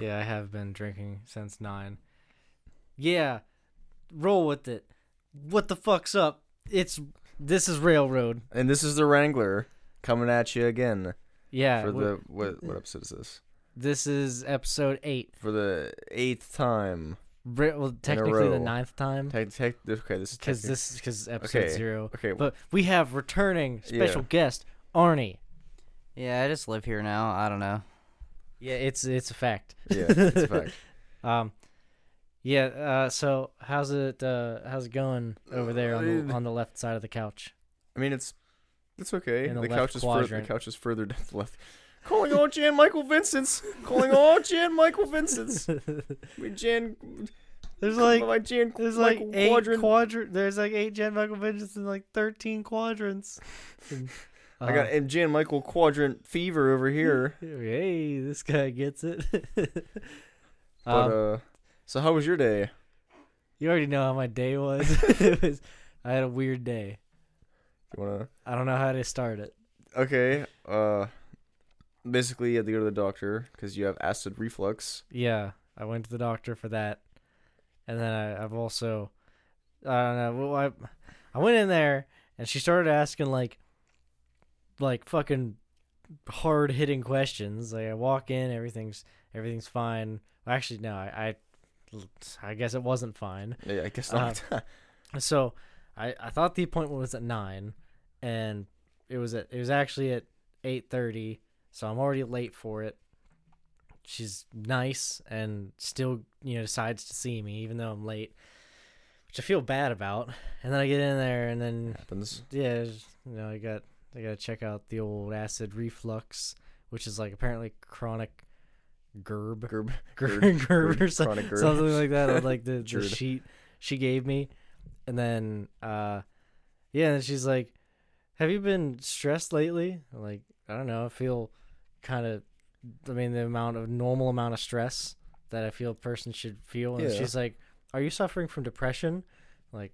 Yeah, I have been drinking since nine. Yeah, roll with it. What the fuck's up? It's this is Railroad. And this is the Wrangler coming at you again Yeah, for the what what episode is this? this is episode eight. For the eighth time. Ra- well, technically the ninth time Tech, tech, okay, this is because technic- this because episode Okay, zero. Okay, But we have returning special Yeah. guest Arnie. Yeah, I just live here now. I don't know. Yeah, it's it's a fact. yeah, it's a fact. Um, yeah. Uh, so how's it uh how's it going over there on the Uh, on the left side of the couch? I mean, it's it's okay. In the the couch is further. The couch is further down the left. Calling all Jan Michael Vincent's. Calling all Jan Michael Vincent's. We Jan. There's like my Jan there's like eight quadrant. quadrant. There's like eight Jan Michael Vincent's in like thirteen quadrants. And, I got uh, M Jan Michael quadrant fever over here. Hey, this guy gets it. But um, uh, so how was your day? you already know how my day was. it was. I had a weird day. You wanna? I don't know how to start it. Okay. Uh, basically, you had to go to the doctor because you have acid reflux. Yeah, I went to the doctor for that, and then I, I've also, I don't know. Well, I, I went in there and she started asking like, like fucking hard hitting questions. Like I walk in, everything's everything's fine. Well, actually, no, I, I, I guess it wasn't fine. Yeah, I guess Uh, not. So I, I thought the appointment was at nine, and it was at it was actually at eight thirty. So I'm already late for it. She's nice and still you know decides to see me even though I'm late, which I feel bad about. And then I get in there and then happens. yeah, you know I got I gotta check out the old acid reflux, which is like apparently chronic GERB, Gerb. GERB, GERB or some- Chronic GERB. something like that. on, like the, the sheet she gave me, and then uh, yeah, and she's like, "Have you been stressed lately?" I'm like, I don't know. I feel kind of, I mean, the amount of normal amount of stress that I feel a person should feel. And Yeah. she's like, "Are you suffering from depression?" like,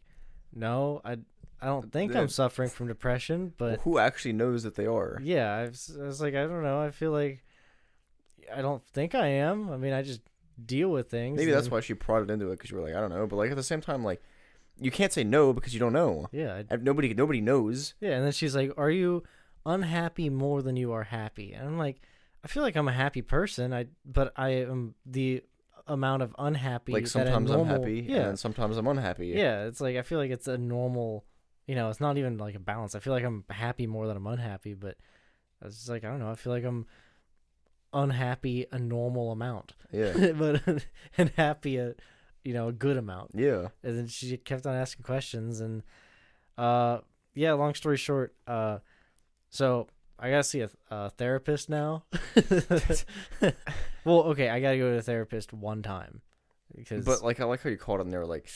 no, I, I don't think I'm suffering from depression, but Who actually knows that they are? yeah, I was, I was like, I don't know. I feel like I don't think I am. I mean, I just deal with things. Maybe that's why she prodded into it because you were like, I don't know, but like at the same time, like you can't say no because you don't know. Yeah, I, Nobody, nobody knows. yeah. And then she's like, "Are you unhappy more than you are happy?" And I'm like, I feel like I'm a happy person. I but I am the amount of unhappy. Like sometimes I'm happy, Yeah, and sometimes I'm unhappy. yeah. It's like I feel like it's a normal. You know, it's not even like a balance. I feel like I'm happy more than I'm unhappy, but I was just like, I don't know. I feel like I'm unhappy a normal amount. yeah, but and happy a you know a good amount yeah. and then she kept on asking questions and uh yeah long story short uh so i gotta see a, a therapist now well okay i gotta go to a therapist one time because But like, I like how you called it, and they were like,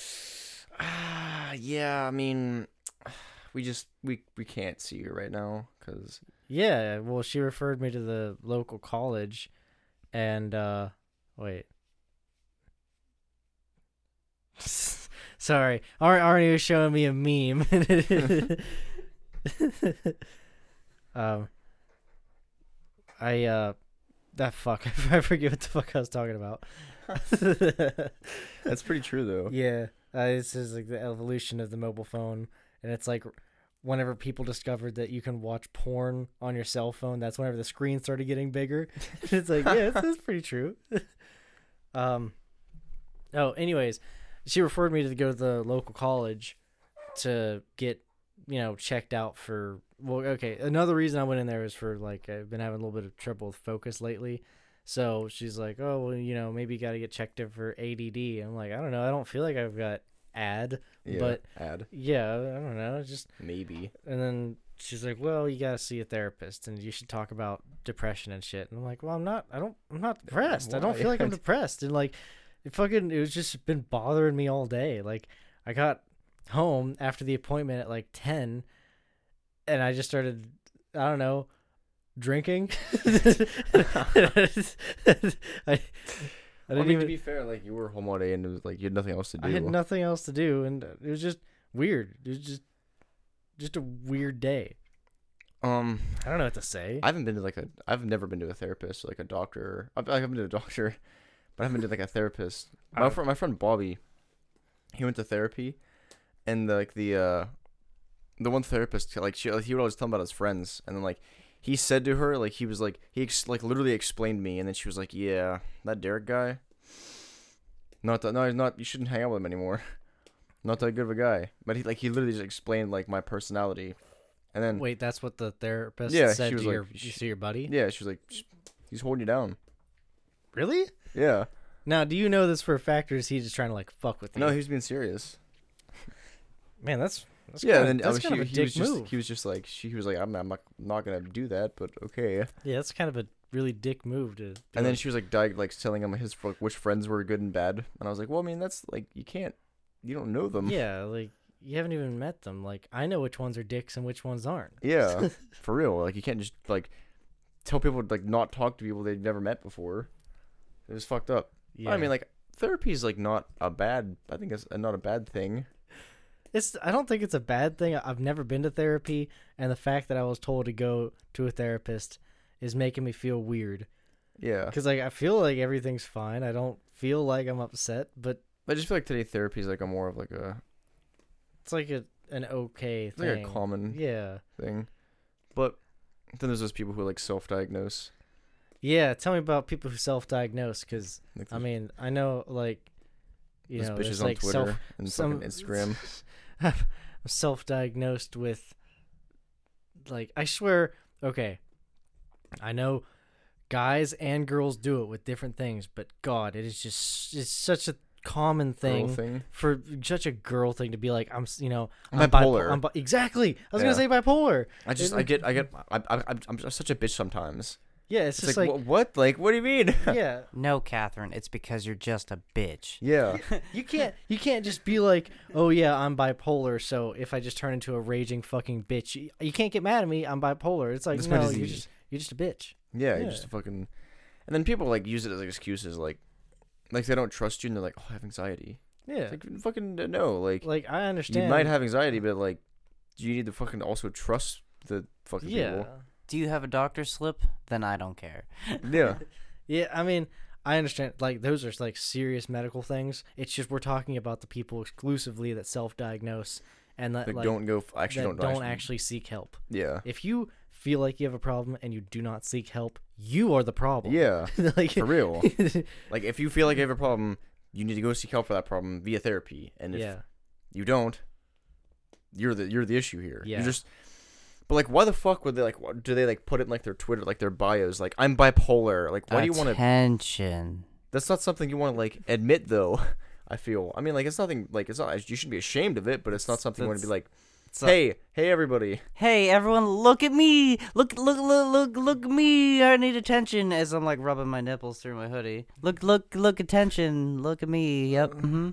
ah, yeah. I mean, we just we we can't see her right now because yeah well she referred me to the local college and uh wait. Sorry Ar- arnie was showing me a meme. Um i uh that fuck i forget what the fuck i was talking about. That's pretty true though. yeah uh, this is like the evolution of the mobile phone and it's like whenever people discovered that you can watch porn on your cell phone that's whenever the screen started getting bigger. It's like yeah that's pretty true. Um oh anyways she referred me to go to the local college to get you know checked out for well okay another reason i went in there is for like i've been having a little bit of trouble with focus lately. So she's like oh well you know maybe you got to get checked in for ADD i'm like i don't know. I don't feel like i've got ad Yeah, but ad yeah i don't know just maybe. and then she's like, "Well, you gotta see a therapist, and you should talk about depression and shit." And I'm like, "Well, I'm not. I don't. I'm not depressed. I don't feel like I'm depressed." And like, it fucking. It was just been bothering me all day. Like, I got home after the appointment at like ten, and I just started. I don't know. Drinking. I, I I didn't mean, even. to be fair, like you were home all day and it was like you had nothing else to do. I had nothing else to do, and it was just weird. It was just, just a weird day. um, I don't know what to say. I haven't been to like a. I've never been to a therapist, like a doctor. I've, I haven't been to a doctor, but I haven't been to like a therapist. My Uh, friend, my friend Bobby, he went to therapy, and like the uh, the one therapist, like she, he would always tell him about his friends, and then like he said to her, like he was like he ex- like literally explained me, and then she was like, yeah, that Derek guy, not that no, he's not. You shouldn't hang out with him anymore. Not that good of a guy, but he like he literally just explained like my personality, and then Wait, that's what the therapist Yeah, said she was to like, your sh- to your buddy. yeah, she was like, he's holding you down. Really? Yeah, Now, do you know this for a fact, or is he just trying to like fuck with you? no, he's being serious. man, that's, that's yeah, kinda, and then uh, kind he, of a he dick was just move. he was just like she he was like I'm, I'm not, not gonna do that, but okay. Yeah, that's kind of a really dick move to. And then she was like like telling him his like, which friends were good and bad, and I was like, well, I mean that's like you can't, you don't know them. yeah, like you haven't even met them. Like I know which ones are dicks and which ones aren't. Yeah, for real. Like you can't just like tell people to, like not talk to people they've never met before. It was fucked up. Yeah, I mean, like therapy is like not a bad. I think it's not a bad thing. It's. I don't think it's a bad thing. I've never been to therapy, and the fact that I was told to go to a therapist is making me feel weird. Yeah, Because like I feel like everything's fine. I don't feel like I'm upset, but I just feel like today therapy is like a more of like a it's like a an okay it's like thing. a common yeah, thing. But then there's those people who like self-diagnose. yeah. Tell me about people who self-diagnose, because Like I mean I know like you know bitches on like Twitter self and some- fucking Instagram. I'm self-diagnosed with like I swear okay I know guys and girls do it with different things but god it is just it's such a common thing thing. for such a girl thing to be like I'm you know I'm bipo- bipolar. I'm bi- exactly I was Yeah. gonna say bipolar I just I get I get I, I I'm I'm such a bitch sometimes. Yeah it's, It's, just like, like, what? Like what do you mean? yeah No, Catherine, it's because you're just a bitch. yeah. you can't you can't just be like oh yeah I'm bipolar so if I just turn into a raging fucking bitch you, you can't get mad at me I'm bipolar it's like That's my no you're disease. just you're just a bitch Yeah, Yeah. you're just a fucking. And then people like use it as like excuses, like, like they don't trust you, and they're like, "Oh, I have anxiety." yeah It's like fucking uh, no, like, like I understand. you might have anxiety, but like, do you need to fucking also trust the fucking people? yeah, Do you have a doctor slip? Then I don't care. Yeah, yeah. I mean, I understand. Like those are like serious medical things. It's just we're talking about the people exclusively that self-diagnose and that like, like don't go. F- actually, that don't don't actually seek help. Yeah, If you feel like you have a problem and you do not seek help, you are the problem. yeah, like for real. like, if you feel like you have a problem, you need to go seek help for that problem via therapy. And if yeah. you don't, you're the you're the issue here. Yeah. You're just. But like, why the fuck would they like? wh- Do they like put it in like their Twitter, like their bios? Like, I'm bipolar. Like, why do you want to? Attention. That's not something you want to like admit, though. I feel. I mean, like, it's nothing. Like, it's not. You shouldn't be ashamed of it, but it's not something you want to be like, So- hey, hey, everybody. Hey everyone, look at me! Look, look, look, look, look at me! I need attention. As I'm like rubbing my nipples through my hoodie. Look, look, look! Attention! Look at me! Yep. hmm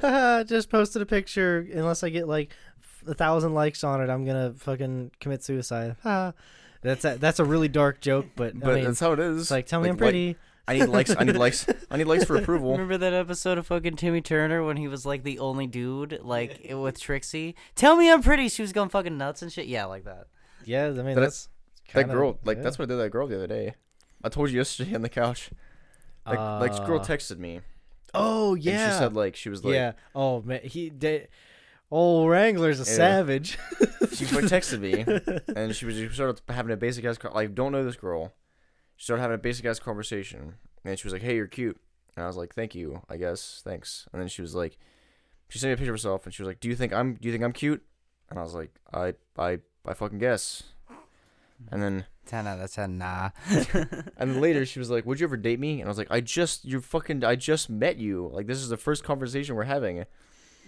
Haha, just posted a picture. Unless I get like f- a thousand likes on it, I'm gonna fucking commit suicide. Ha. That's a, that's a really dark joke, but, But I mean, that's how it is. it's like tell me I'm like- pretty. I need likes. I need likes. I need likes for approval. Remember that episode of fucking Timmy Turner when he was like the only dude, like with Trixie? Tell me I'm pretty. She was going fucking nuts and shit. Yeah, like that. Yeah, I mean That- that's That kinda- girl, like, yeah. that's what I did. That girl the other day. I told you yesterday on the couch. Like, like, this girl Uh, texted me. Oh And yeah. she said like she was like yeah. Oh man, he did. Old Wrangler's a Yeah. savage. she fucking texted me and she was she started having a basic ass like don't know this girl. She started having a basic ass conversation and she was like, "Hey, you're cute." And I was like, "Thank you, I guess, thanks." And then she was like, she sent me a picture of herself and she was like, "Do you think I'm Do you think I'm cute?" And I was like, "I I I fucking guess." And then Ten out of ten. Nah. and then later she was like, "Would you ever date me?" And I was like, "I just you fucking I just met you. Like this is the first conversation we're having."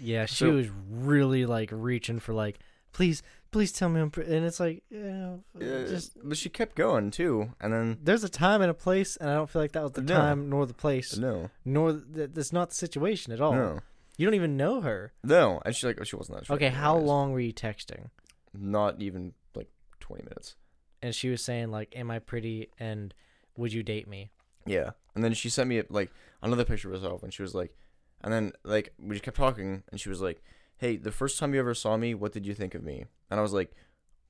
Yeah, she So- was really like reaching for like, please, please tell me I'm pretty. And it's like, you know, Uh, just but she kept going too, and then there's a time and a place, and I don't feel like that was the No. time nor the place, no, nor th- that's not the situation at all. no, You don't even know her. no, and she like oh, she wasn't that. she Okay, how long were you texting? Not even like twenty minutes. And she was saying like, "Am I pretty?" and "Would you date me?" Yeah, and then she sent me like another picture of herself, and she was like, and then like we just kept talking, and she was like, "Hey, the first time you ever saw me, what did you think of me?" And I was like,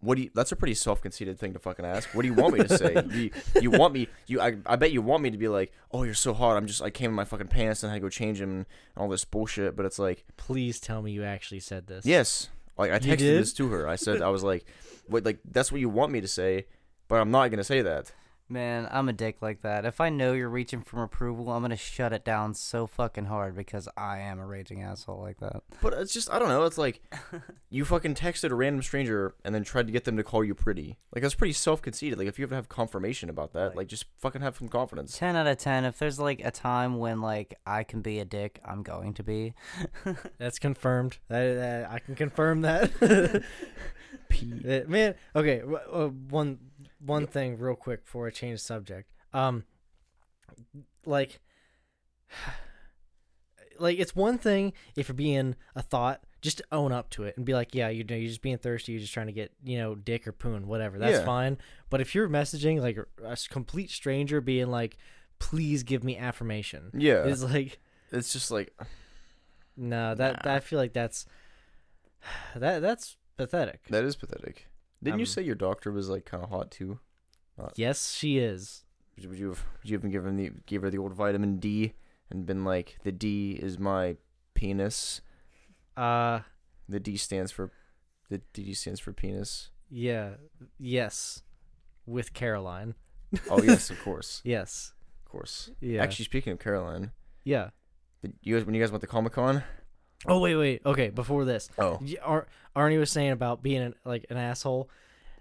what do you? That's a pretty self-conceited thing to fucking ask. What do you want me to say? you, you want me? You, I, I bet you want me to be like, oh, you're so hot. I'm just, I came in my fucking pants and I had to go change them and all this bullshit. But it's like, Please tell me you actually said this. yes, like I texted this to her. I said, I was like, what, like that's what you want me to say, but I'm not gonna say that. Man, I'm a dick like that. If I know you're reaching for approval, I'm gonna shut it down so fucking hard because I am a raging asshole like that. But it's just, I don't know. It's like, you fucking texted a random stranger and then tried to get them to call you pretty. Like that's pretty self-conceited. Like if you have to have confirmation about that, like just fucking have some confidence. Ten out of ten. If there's like a time when like I can be a dick, I'm going to be. That's confirmed. That, that- I can confirm that. Uh, Man, okay. Uh, one one thing, real quick, before I change the subject. Um, like, like it's one thing if you're being a thought, just to own up to it and be like, yeah, you know, you're just being thirsty. You're just trying to get, you know, dick or poon, whatever. That's Yeah. fine. But if you're messaging like a complete stranger, being like, please give me affirmation, Yeah, it's like. it's just like No, that, Nah. that I feel like that's that that's pathetic. that is pathetic. Didn't you Um, say your doctor was like kind of hot too? Yes, she is. Would you, have would you have given the give her the old vitamin D and been like the D is my penis. Uh The D stands for the D stands for penis. yeah, yes. With Caroline. Oh yes, of course, Yes. of course. Yeah. Actually, speaking of Caroline, yeah. you guys when you guys went to Comic Con? Oh wait, wait. Okay, before this. Oh, Ar- Arnie was saying about being an, like an asshole.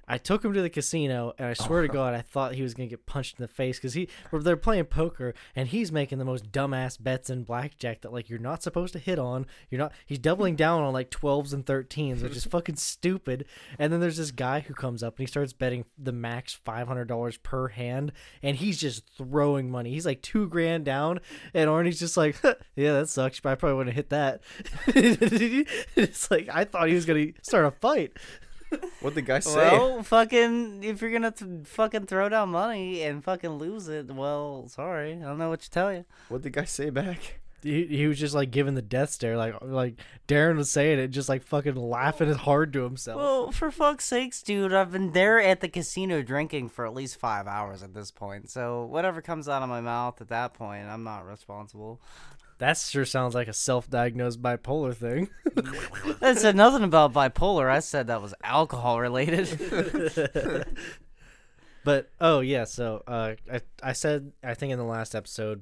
I took him to the casino, and I oh, swear to God, I thought he was gonna get punched in the face because he they're playing poker, and he's making the most dumbass bets in blackjack that like you're not supposed to hit on. You're not. He's doubling down on like twelves and thirteens, which is fucking stupid. And then there's this guy who comes up and he starts betting the max five hundred dollars per hand, and he's just throwing money. He's like two grand down, and Arnie's just like, yeah, that sucks, but I probably wouldn't hit that. it's like I thought he was gonna start a fight. What the guy say? Well, fucking, if you're gonna th- fucking throw down money and fucking lose it, well, sorry, I don't know what to tell you. what the guy say back? He, he was just like giving the death stare, like like Darren was saying it, just like fucking laughing hard to himself. Well, for fuck's sakes, dude, I've been there at the casino drinking for at least five hours at this point. So whatever comes out of my mouth at that point, I'm not responsible. That sure sounds like a self-diagnosed bipolar thing. I said nothing about bipolar. I said that was alcohol related. But oh yeah, so uh, I I said I think in the last episode,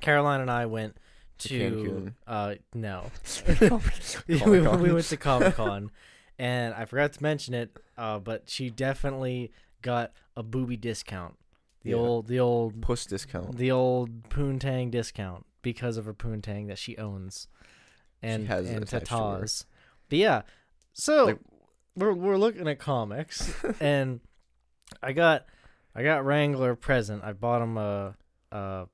Caroline and I went To to uh no, we, we went to Comic Con, and I forgot to mention it, uh, but she definitely got a booby discount, the Yeah. old the old Puss discount. the old poontang discount because of her poontang that she owns, and has and tatas. But yeah, so Like- we're we're looking at comics, and I got I got Wrangler present. I bought him a a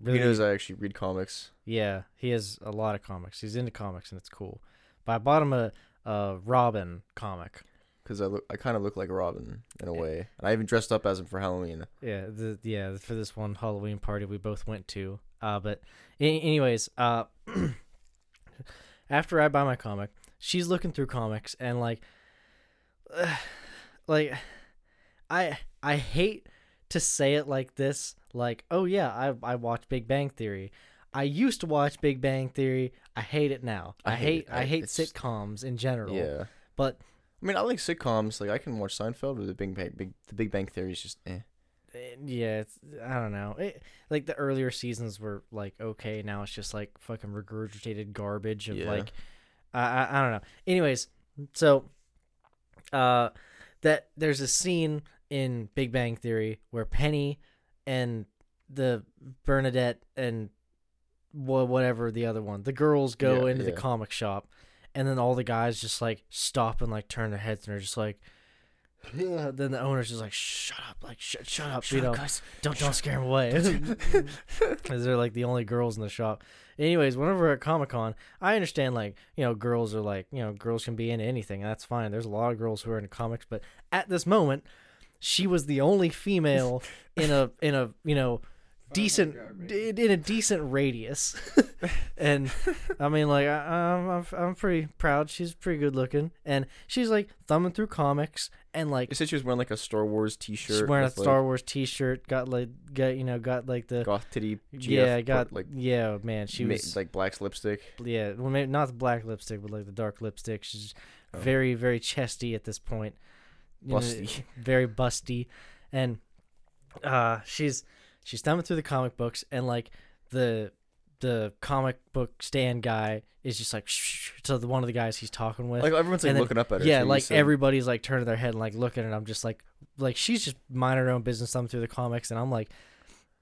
really He knows I actually read comics. yeah. He has a lot of comics. He's into comics, and it's cool. But I bought him a a Robin comic. Because I look, I kind of look like Robin in a way, and I even dressed up as him for Halloween. Yeah, the yeah for this one Halloween party we both went to. Uh, but anyways, uh, after I buy my comic, she's looking through comics and like, like, I I hate to say it like this. Like, oh yeah, I I watch Big Bang Theory. I used to watch Big Bang Theory. I hate it now. I, I hate hate. I I- hate sitcoms in general. Yeah, But I mean, I like sitcoms. Like I can watch Seinfeld, but the Big Bang, Big, the Big Bang Theory is just eh. Yeah, it's, I don't know. It, like the earlier seasons were like okay. Now it's just like fucking regurgitated garbage of Yeah. like, I, I I don't know. Anyways, so, uh, that there's a scene in Big Bang Theory where Penny and the Bernadette and wha- whatever the other one, the girls go Yeah, into the comic shop, and then all the guys just like stop and like turn their heads and they're just like. then the owner's just like, "Shut up! Like, shut, shut up! you know, guys. don't don't scare him away." Because they're like the only girls in the shop. Anyways, whenever we're at Comic Con, I understand like you know girls are like you know girls can be into anything. And that's fine. There's a lot of girls who are into comics, but at this moment, she was the only female in a in a you know decent in in a decent radius. and I mean, like I, I'm I'm I'm pretty proud. She's pretty good looking, and she's like thumbing through comics and like You said she was wearing like a Star Wars T-shirt. she's wearing a like, Star Wars T-shirt. Got like got you know got like the goth titty. GF, yeah got like yeah man she ma- was like black lipstick. yeah well maybe not the black lipstick but like the dark lipstick. She's Oh. very very chesty at this point. You know, Busty. very busty, and uh, she's she's thumbing through the comic books, and like the the comic book stand guy is just like shh, to the one of the guys he's talking with. Like everyone's like then- looking up at her. yeah, too, like everybody's like turning their head and like looking, and I'm just like, like she's just minding her own business, thumbing through the comics, and I'm like,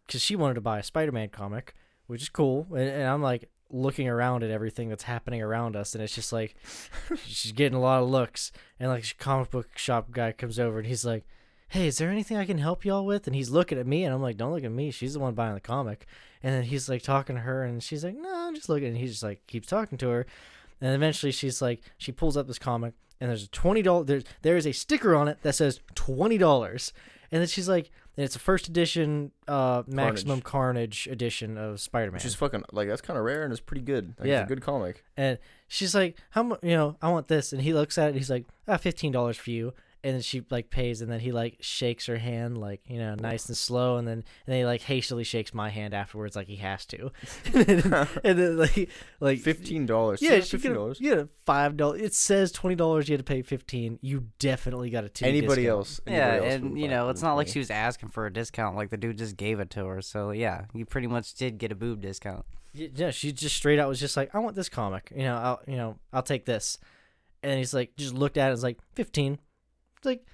because she wanted to buy a Spider-Man comic, which is cool, and, and I'm like looking around at everything that's happening around us, and it's just like she's getting a lot of looks, and like comic book shop guy comes over and he's like, hey, is there anything I can help y'all with? And he's looking at me, and I'm like, don't look at me, she's the one buying the comic, and then he's like talking to her, and she's like, no, I'm just looking, and he just like keeps talking to her, and eventually she's like, she pulls up this comic, and there's a twenty dollar there's there is a sticker on it that says twenty dollars, and then she's like, and it's a first edition, uh, maximum carnage edition of Spider Man. Which is fucking like that's kind of rare and it's pretty good. Like, Yeah. it's a good comic. And she's like, "How much? You know, I want this." And he looks at it. And he's like, "Ah, fifteen dollars for you." And then she like pays, and then he like shakes her hand, like you know, nice and slow, and then and then he like hastily shakes my hand afterwards, like he has to. and, then, and then like like Fifteen dollars. Yeah, she fifteen dollars. Yeah, five dollars. It says twenty dollars. You had to pay fifteen. You definitely got a two. Anybody discount. else? Yeah, else and you know, it's not like she was asking for a discount. Like the dude just gave it to her. So yeah, you pretty much did get a boob discount. Yeah, she just straight out was just like, I want this comic. You know, I'll you know, I'll take this. And he's like, just looked at it. and was like, fifteen. It's like,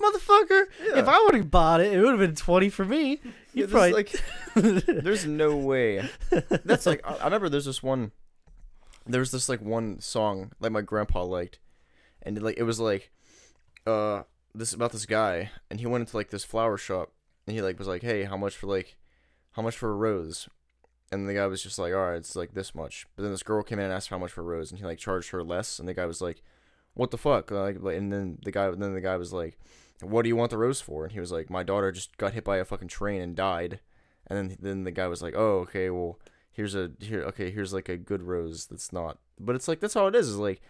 motherfucker. If I would have bought it, it would have been twenty for me. You is probably like there's no way. That's like I, remember there's this one. There was this like one song like my grandpa liked, and like it was like, uh, this about this guy, and he went into like this flower shop, and he like was like, hey, how much for like, how much for a rose, and the guy was just like, all right, it's like this much. But then this girl came in and asked how much for a rose, and he like charged her less, and the guy was like, what the fuck, like, like and then the guy, then the guy was like, what do you want the rose for? And he was like, my daughter just got hit by a fucking train and died. And then then the guy was like, "Oh, okay, well, here's a here okay, here's like a good rose that's not." But it's like that's how it is. Is like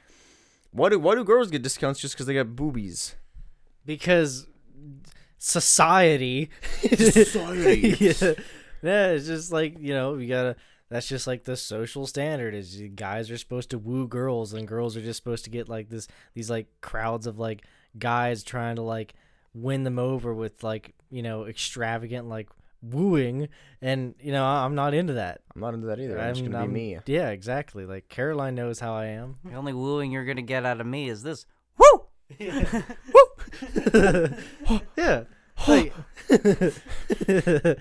why do why do girls get discounts just cuz they got boobies? because society. Society. yeah. yeah, it's just like you know, you gotta. That's just like the social standard is guys are supposed to woo girls and girls are just supposed to get like this these like crowds of like guys trying to like win them over with like you know extravagant like wooing and you know I- I'm not into that. I'm not into that either. I'm, just going to I'm- be me. Yeah, exactly. Like Caroline knows how I am. The only wooing you're gonna get out of me is this. Woo! yeah. Like,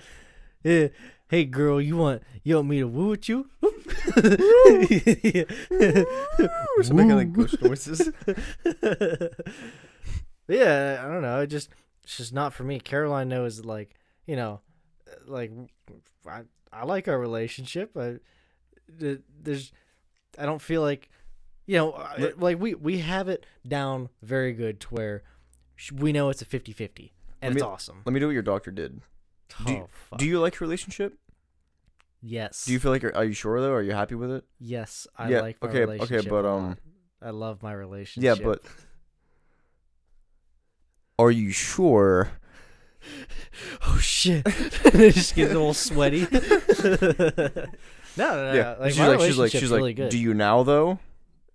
yeah. Hey girl, you want you want me to woo with you? Or making like ghost noises. yeah, I don't know. It just it's just not for me. Caroline knows like you know, like I I like our relationship. I there's I don't feel like you know uh, like we we have it down very good to where we know it's a 50-50 and Let it's awesome. Let me do what your doctor did. Do you- oh. Do you like your relationship? yes. Do you feel like you're, are you sure though? Are you happy with it? Yes, I Yeah, like my okay, okay, but, um. I love my relationship. Yeah, but are you sure? oh shit, it just getting all sweaty. no, no, no. yeah. Like, she's my like she's like she's really like good. do you now though?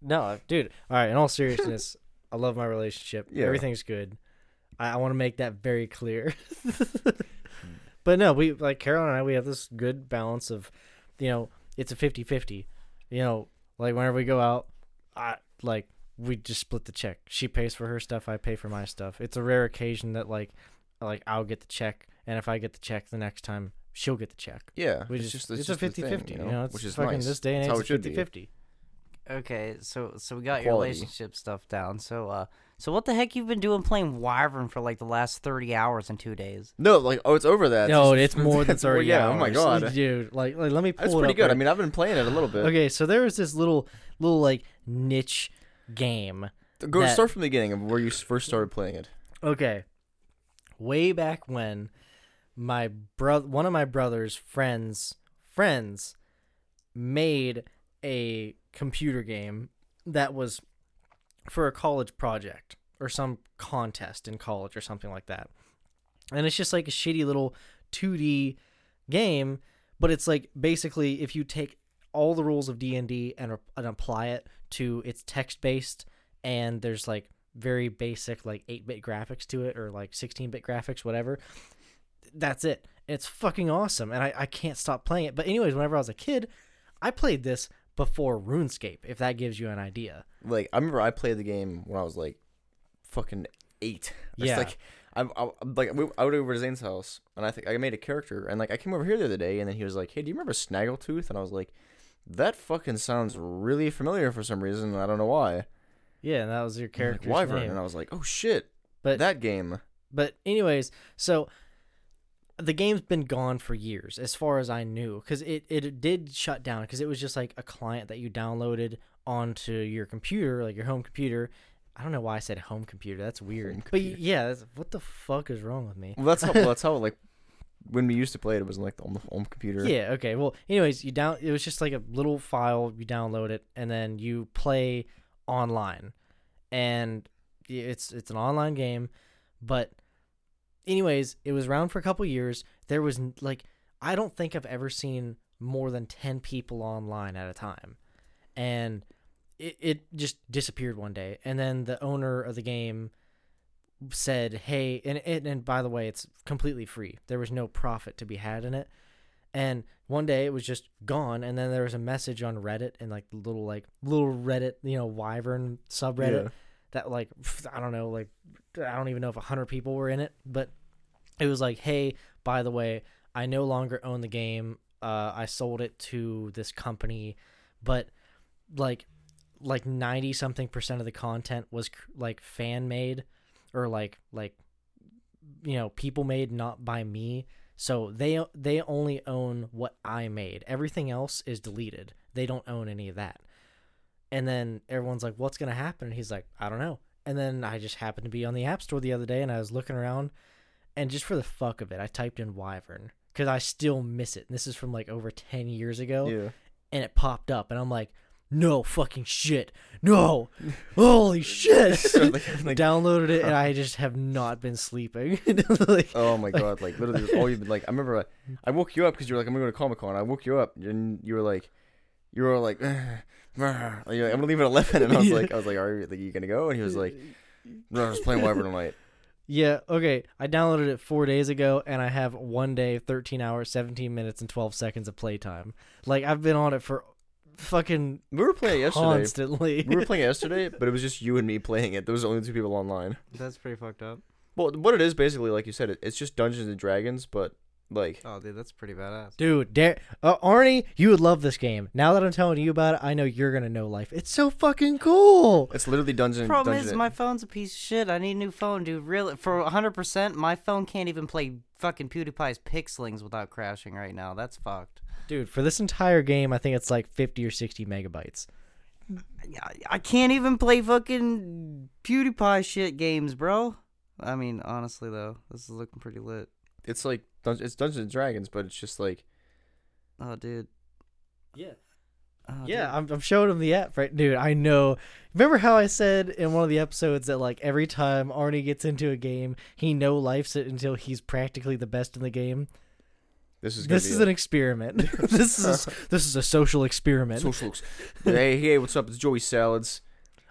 No, dude. All right. In all seriousness, I love my relationship. Yeah. Everything's good. I, I want to make that very clear. But no, we like Carol and I. We have this good balance of, you know, it's a 50-50. You know, like whenever we go out, I like we just split the check. She pays for her stuff. I pay for my stuff. It's a rare occasion that like, like I'll get the check, and if I get the check the next time, she'll get the check. Yeah. We it's just, just it's, just a the thing, 50-50, you know, it's which is fucking nice. this day and age how it's it should be. 50-50. Okay, so so we got your relationship stuff down. So uh, so what the heck you've been doing playing Wyvern for like the last thirty hours in two days? No, like oh, it's over that. No, just- it's more than that's- well, yeah, oh hours. Oh my god, dude! Like, like let me pull that's it pretty up good. I mean, I've been playing it a little bit. okay, so there was this little, little like niche game. Go that- start from the beginning of where you first started playing it. Okay, way back when, my brother, one of my brother's friends, friends, made a computer game that was for a college project or some contest in college or something like that. And it's just like a shitty little 2D game, but it's like basically if you take all the rules of D&D and, and apply it to it's text based and there's like very basic like 8-bit graphics to it or like 16-bit graphics whatever that's it it's fucking awesome and I, I can't stop playing it but anyways whenever i was a kid i played this before runescape if that gives you an idea Like I remember I played the game when I was like fucking eight. It's Yeah. like I, I'm like we, I would over to Zane's house and I think I made a character and like I came over here the other day and then he was like, "Hey, do you remember Snaggletooth?" And I was like, "That fucking sounds really familiar for some reason. and I don't know why." yeah and that was your Like, character's Wyvern, name and I was like, "Oh shit, but that game." But anyways, so the game's been gone for years, as far as I knew, because it, it did shut down because it was just like a client that you downloaded onto your computer, like your home computer. I don't know why I said home computer. That's weird. Home but computer. yeah, that's, what the fuck is wrong with me? Well, that's how well, that's how like when we used to play it, it was like on the home, home computer. Yeah. Okay. Well, anyways, you down. It was just like a little file. You download it, and then you play online, and it's it's an online game. But, anyways, it was around for a couple years. There was like I don't think I've ever seen more than ten people online at a time, and it it just disappeared one day. And then the owner of the game said, "Hey," and and, and by the way, it's completely free. There was no profit to be had in it. And one day it was just gone, and then there was a message on Reddit and like little like little Reddit, you know, Wyvern subreddit Yeah. That like I don't know, like I don't even know if hundred people were in it, but it was like, hey, by the way, I no longer own the game. Uh, I sold it to this company, but like like 90 something percent of the content was like fan made or like like you know people made not by me. So they they only own what i made. Everything else is deleted. They don't own any of that and then everyone's like what's going to happen and he's like i don't know and then i just happened to be on the app store the other day and i was looking around and just for the fuck of it i typed in wyvern because i still miss it and this is from like over 10 years ago Yeah. and it popped up and i'm like no fucking shit no holy shit So, like, like, downloaded it and i just have not been sleeping like, Oh my god! Like literally, all you've been like. I remember, like, I woke you up because you were like, "I'm gonna go to Comic Con." I woke you up, and you were like, you were like, like, you're like, "I'm gonna leave at 11. and I was Yeah. like, I was like, "Are you, like, you gonna go?" And he was like, "No, I was playing Wyvern tonight." yeah okay i downloaded it four days ago and i have one day 13 hours 17 minutes and 12 seconds of playtime like i've been on it for fucking We were playing yesterday. constantly We were playing yesterday, but it was just you and me playing it. There was only two people online. That's pretty fucked up. Well, what it is basically, like you said, it, it's just Dungeons and Dragons, but like, Oh, dude, that's pretty badass. Dude, Dar- uh, Arnie, you would love this game. Now that I'm telling you about it, I know you're gonna know life. It's so fucking cool. it's literally Dungeon. Problem Dungeon is, my phone's a piece of shit. I need a new phone, dude. Really, for 100%, my phone can't even play fucking PewDiePie's Pixelings without crashing right now. That's fucked. Dude, for this entire game, I think it's like 50 or 60 megabytes. I, I can't even play fucking PewDiePie shit games, bro. I mean, honestly, though, this is looking pretty lit. it's like Dun- it's Dungeons and Dragons, but it's just like Oh, dude. Yeah. Oh, Yeah, dude. I'm, I'm showing him the app, right? Dude, I know. Remember how I said in one of the episodes that, like, every time Arnie gets into a game, he no lifes it until he's practically the best in the game? this is. This be is a- an experiment. this is a, this is a social experiment. Social. hey, hey, what's up? It's Joey Salads.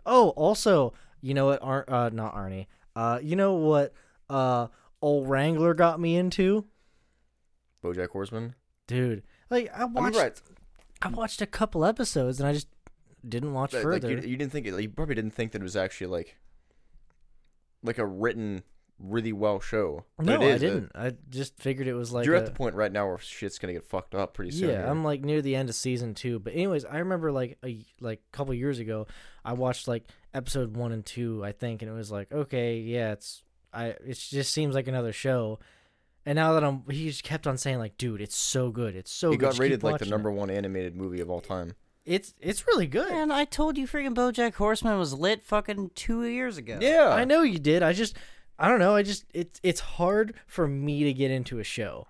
Oh, also, you know what? Ar- uh, not Arnie. Uh, you know what? Uh, old Wrangler got me into, BoJack Horseman. dude. Like I I watched, I, watched a couple episodes and I just didn't watch I, like, further. you, you didn't think it. Like, you probably didn't think that it was actually like, like a written, really well show. No, it I uh, didn't. I just figured it was like you're a- at the point right now where shit's gonna get fucked up pretty soon. yeah, here. I'm like near the end of season two. But anyways, I remember like a like a couple years ago, I watched like episode one and two, I think, and it was like, okay, yeah, it's I it just seems like another show. And now that I'm, he just kept on saying like, dude, it's so good, it's so it good. got just keep rated like the watching it." number one animated movie of all time. It's it's really good. And I told you freaking BoJack Horseman was lit fucking two years ago. Yeah, I know you did. I just I don't know. I just it's it's hard for me to get into a show.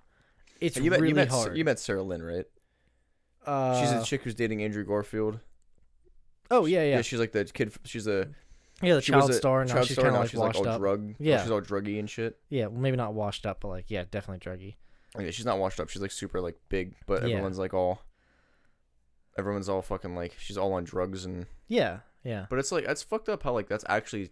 It's you met really you met hard. you met Sarah Lynn, right? uh, she's a chick who's dating Andrew Garfield. oh yeah, yeah, yeah, she's like the kid. She's a yeah. The she child was a star now. child she's star, kind of now like she's like washed all up. drug. Yeah. she's all druggy and shit. Yeah, well, maybe not washed up, but like yeah, definitely druggy. Okay, she's not washed up. She's like super like big, but Yeah. everyone's like all. Everyone's all fucking like she's all on drugs and Yeah, yeah. but it's like that's fucked up how like that's actually.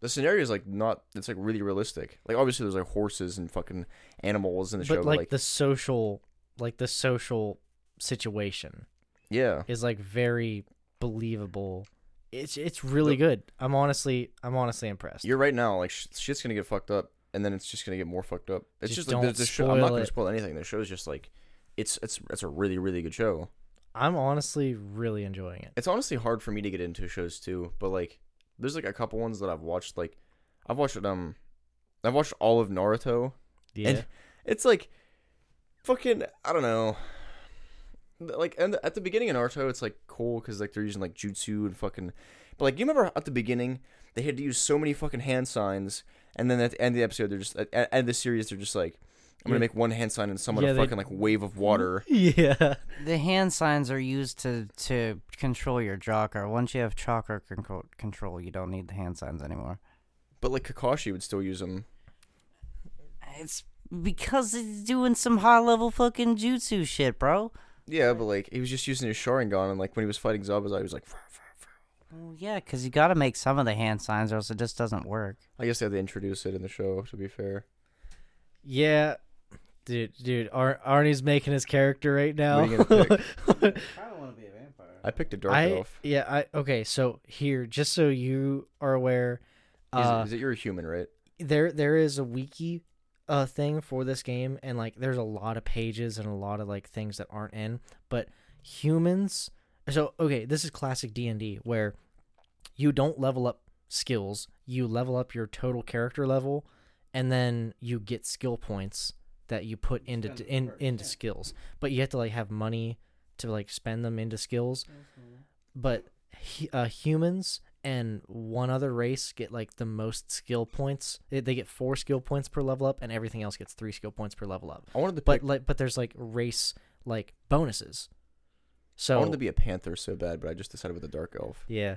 The scenario is like not. It's like really realistic. Like obviously there's like horses and fucking animals in the But show. like, but like the social, like the social situation yeah, is like very believable. It's it's really The- good. I'm honestly I'm honestly impressed. you're right now. Like sh- shit's gonna get fucked up, and then it's just gonna get more fucked up. It's Just just, like the, don't the show. I'm not gonna it. spoil anything. The show's just like, it's it's it's a really really good show. I'm honestly really enjoying it. It's honestly hard for me to get into shows too, but like there's like a couple ones that I've watched. Like I've watched um, I've watched all of Naruto. Yeah. And it's like fucking I don't know. Like and at the beginning of Naruto, it's like cool because like they're using like jutsu and fucking. But like you remember at the beginning, they had to use so many fucking hand signs, and then at the end of the episode, they're just at at the end of the series, they're just like, I'm gonna Yeah. make one hand sign and summon Yeah, a they- fucking like wave of water. yeah. The hand signs are used to to control your chakra. Once you have chakra control, control, you don't need the hand signs anymore. But like Kakashi would still use them. It's because he's doing some high level fucking jutsu shit, bro. Yeah, but like he was just using his Sharingan, and like when he was fighting Zabuza, he was like, "Frr, frr, frr." Well, yeah, because you got to make some of the hand signs, or else it just doesn't work. I guess they had to introduce it in the show. To be fair, Yeah. Dude, dude, Ar- Arnie's making his character right now. What are you gonna I don't want to be a vampire. I picked a dark I elf. yeah, I okay, so here just so you are aware, Is, uh it, is it you're a human, right? there there is a wiki uh thing for this game and like there's a lot of pages and a lot of like things that aren't in, but humans so okay, this is classic D&D where you don't level up skills, you level up your total character level and then you get skill points that you put into in, first, into yeah. skills. But you have to like have money to like spend them into skills. But uh, humans and one other race get like the most skill points. They they get four skill points per level up, and everything else gets three skill points per level up. I wanted to But pick. like, but there's like race like bonuses. So I wanted to be a panther so bad, but I just decided with a dark elf. yeah,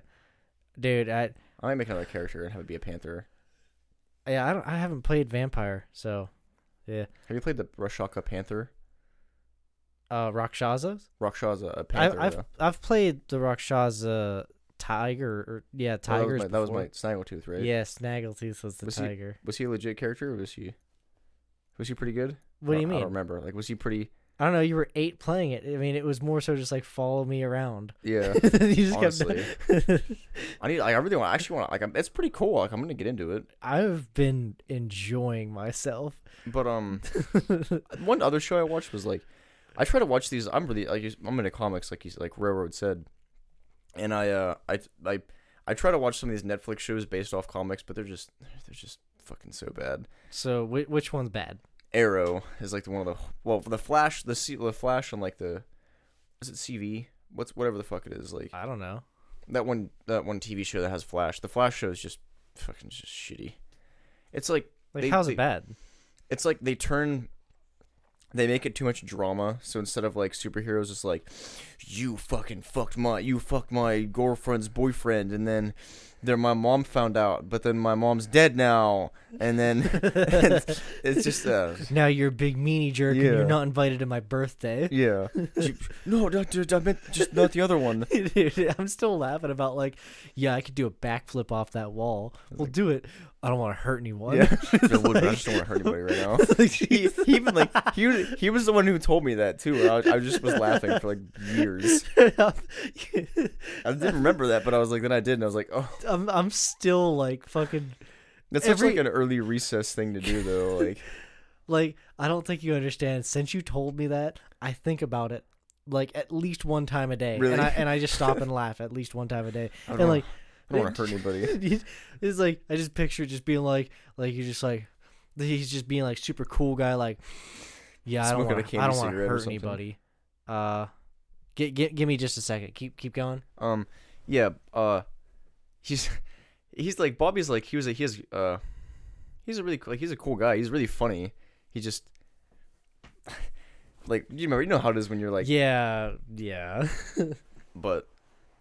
dude, I I might make another character and have it be a panther. yeah I don't I haven't played vampire, so yeah. Have you played the Rashaka Panther? Uh, Rakshasas. Rakshaza, a I, panther. I've though. I've played the Rakshaza tiger or yeah Oh, that, was my, that was my Snaggletooth, right? Yeah, Snaggletooth was the Was he- tiger. Was he a legit character, or was he? Was he pretty good? What do you don't- I don't remember. Like, was he pretty? I don't know. You were eight playing it. I mean, it was more so just like follow me around. Yeah. you just honestly. kept. I need. Like, I really want. I actually want. Like, I'm, it's pretty cool. Like, I'm gonna get into it. I've been enjoying myself. But um, one other show I watched was like, I try to watch these. I'm really like I'm into comics, like he's like Railroad said, and I uh I I I try to watch some of these Netflix shows based off comics, but they're just they're just fucking so bad. so whi which one's bad? Arrow is like the one of the well the Flash the C, the Flash on like the is it CV what's whatever the fuck it is like I don't know. that one that one TV show that has Flash the Flash show is just fucking just shitty. It's like Like, They- how's they- it bad? it's like they turn they make it too much drama so instead of like superheroes it's like you fucking fucked my you fucked my girlfriend's boyfriend and then then my mom found out but then my mom's dead now and then it's just uh Now you're a big meanie jerk and you're not invited to my birthday. yeah no not dude, i meant just not the other one Dude, I'm still laughing about like, yeah, I could do a backflip off that wall. We'll do it. I don't want to hurt anyone. yeah I would, but i just don't want to hurt anybody right now he, he even like he was- he was the one who told me that too I, I just was laughing for like years i didn't remember that but i was like then i did and i was like oh I'm I'm still like fucking That's such Every- like an early recess thing to do, though. Like, like I don't think you understand. Since you told me that, I think about it like at least one time a day, Really? and I and I just stop and laugh at least one time a day, I don't, and know. like I don't want to hurt anybody. it's like I just picture just being like like you're just like he's just being like super cool guy like yeah I don't want I don't want to hurt anybody. Uh, get get give me just a second. Keep keep going. Um, yeah. Uh, he's he's like Bobby's like he was a he has uh he's a really cool- like he's a cool guy. He's really funny. He just like you remember you know how it is when you're like yeah, yeah, but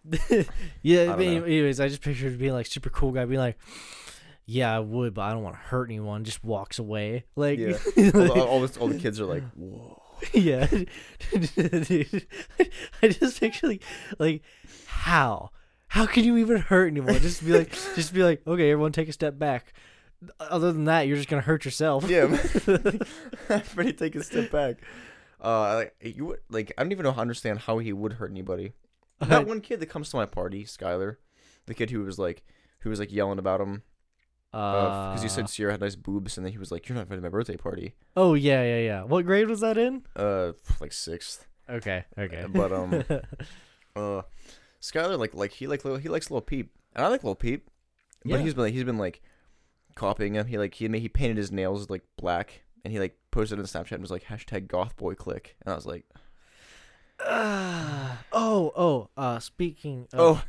yeah. I but know. anyways, I just pictured being like super cool guy, being like, "Yeah, I would, but I don't want to hurt anyone." Just walks away, like, yeah. all, the, all, the, all the kids are like whoa. yeah. Dude, I just picture like, like, how, how can you even hurt anyone? Just be like, just be like, okay, everyone, take a step back. Other than that, you're just gonna hurt yourself. Yeah, everybody take a step back. Uh, like you would like I don't even know how to understand how he would hurt anybody. That one kid that comes to my party, Skylar, the kid who was like who was like yelling about him because you Uh, said Sierra had nice boobs, and then he was like, "You're not invited to my birthday party." Oh yeah, yeah, yeah. What grade was that in? Uh, like sixth. Okay, okay. But um, uh, Skylar like like he like he likes Lil Peep, and I like Lil Peep, but Yeah. he's been like, he's been like copying him. He like he he painted his nails like black, and he like posted it on Snapchat and was like hashtag GothBoiClique, and I was like, Ah, oh, oh. Uh, speaking. Of oh,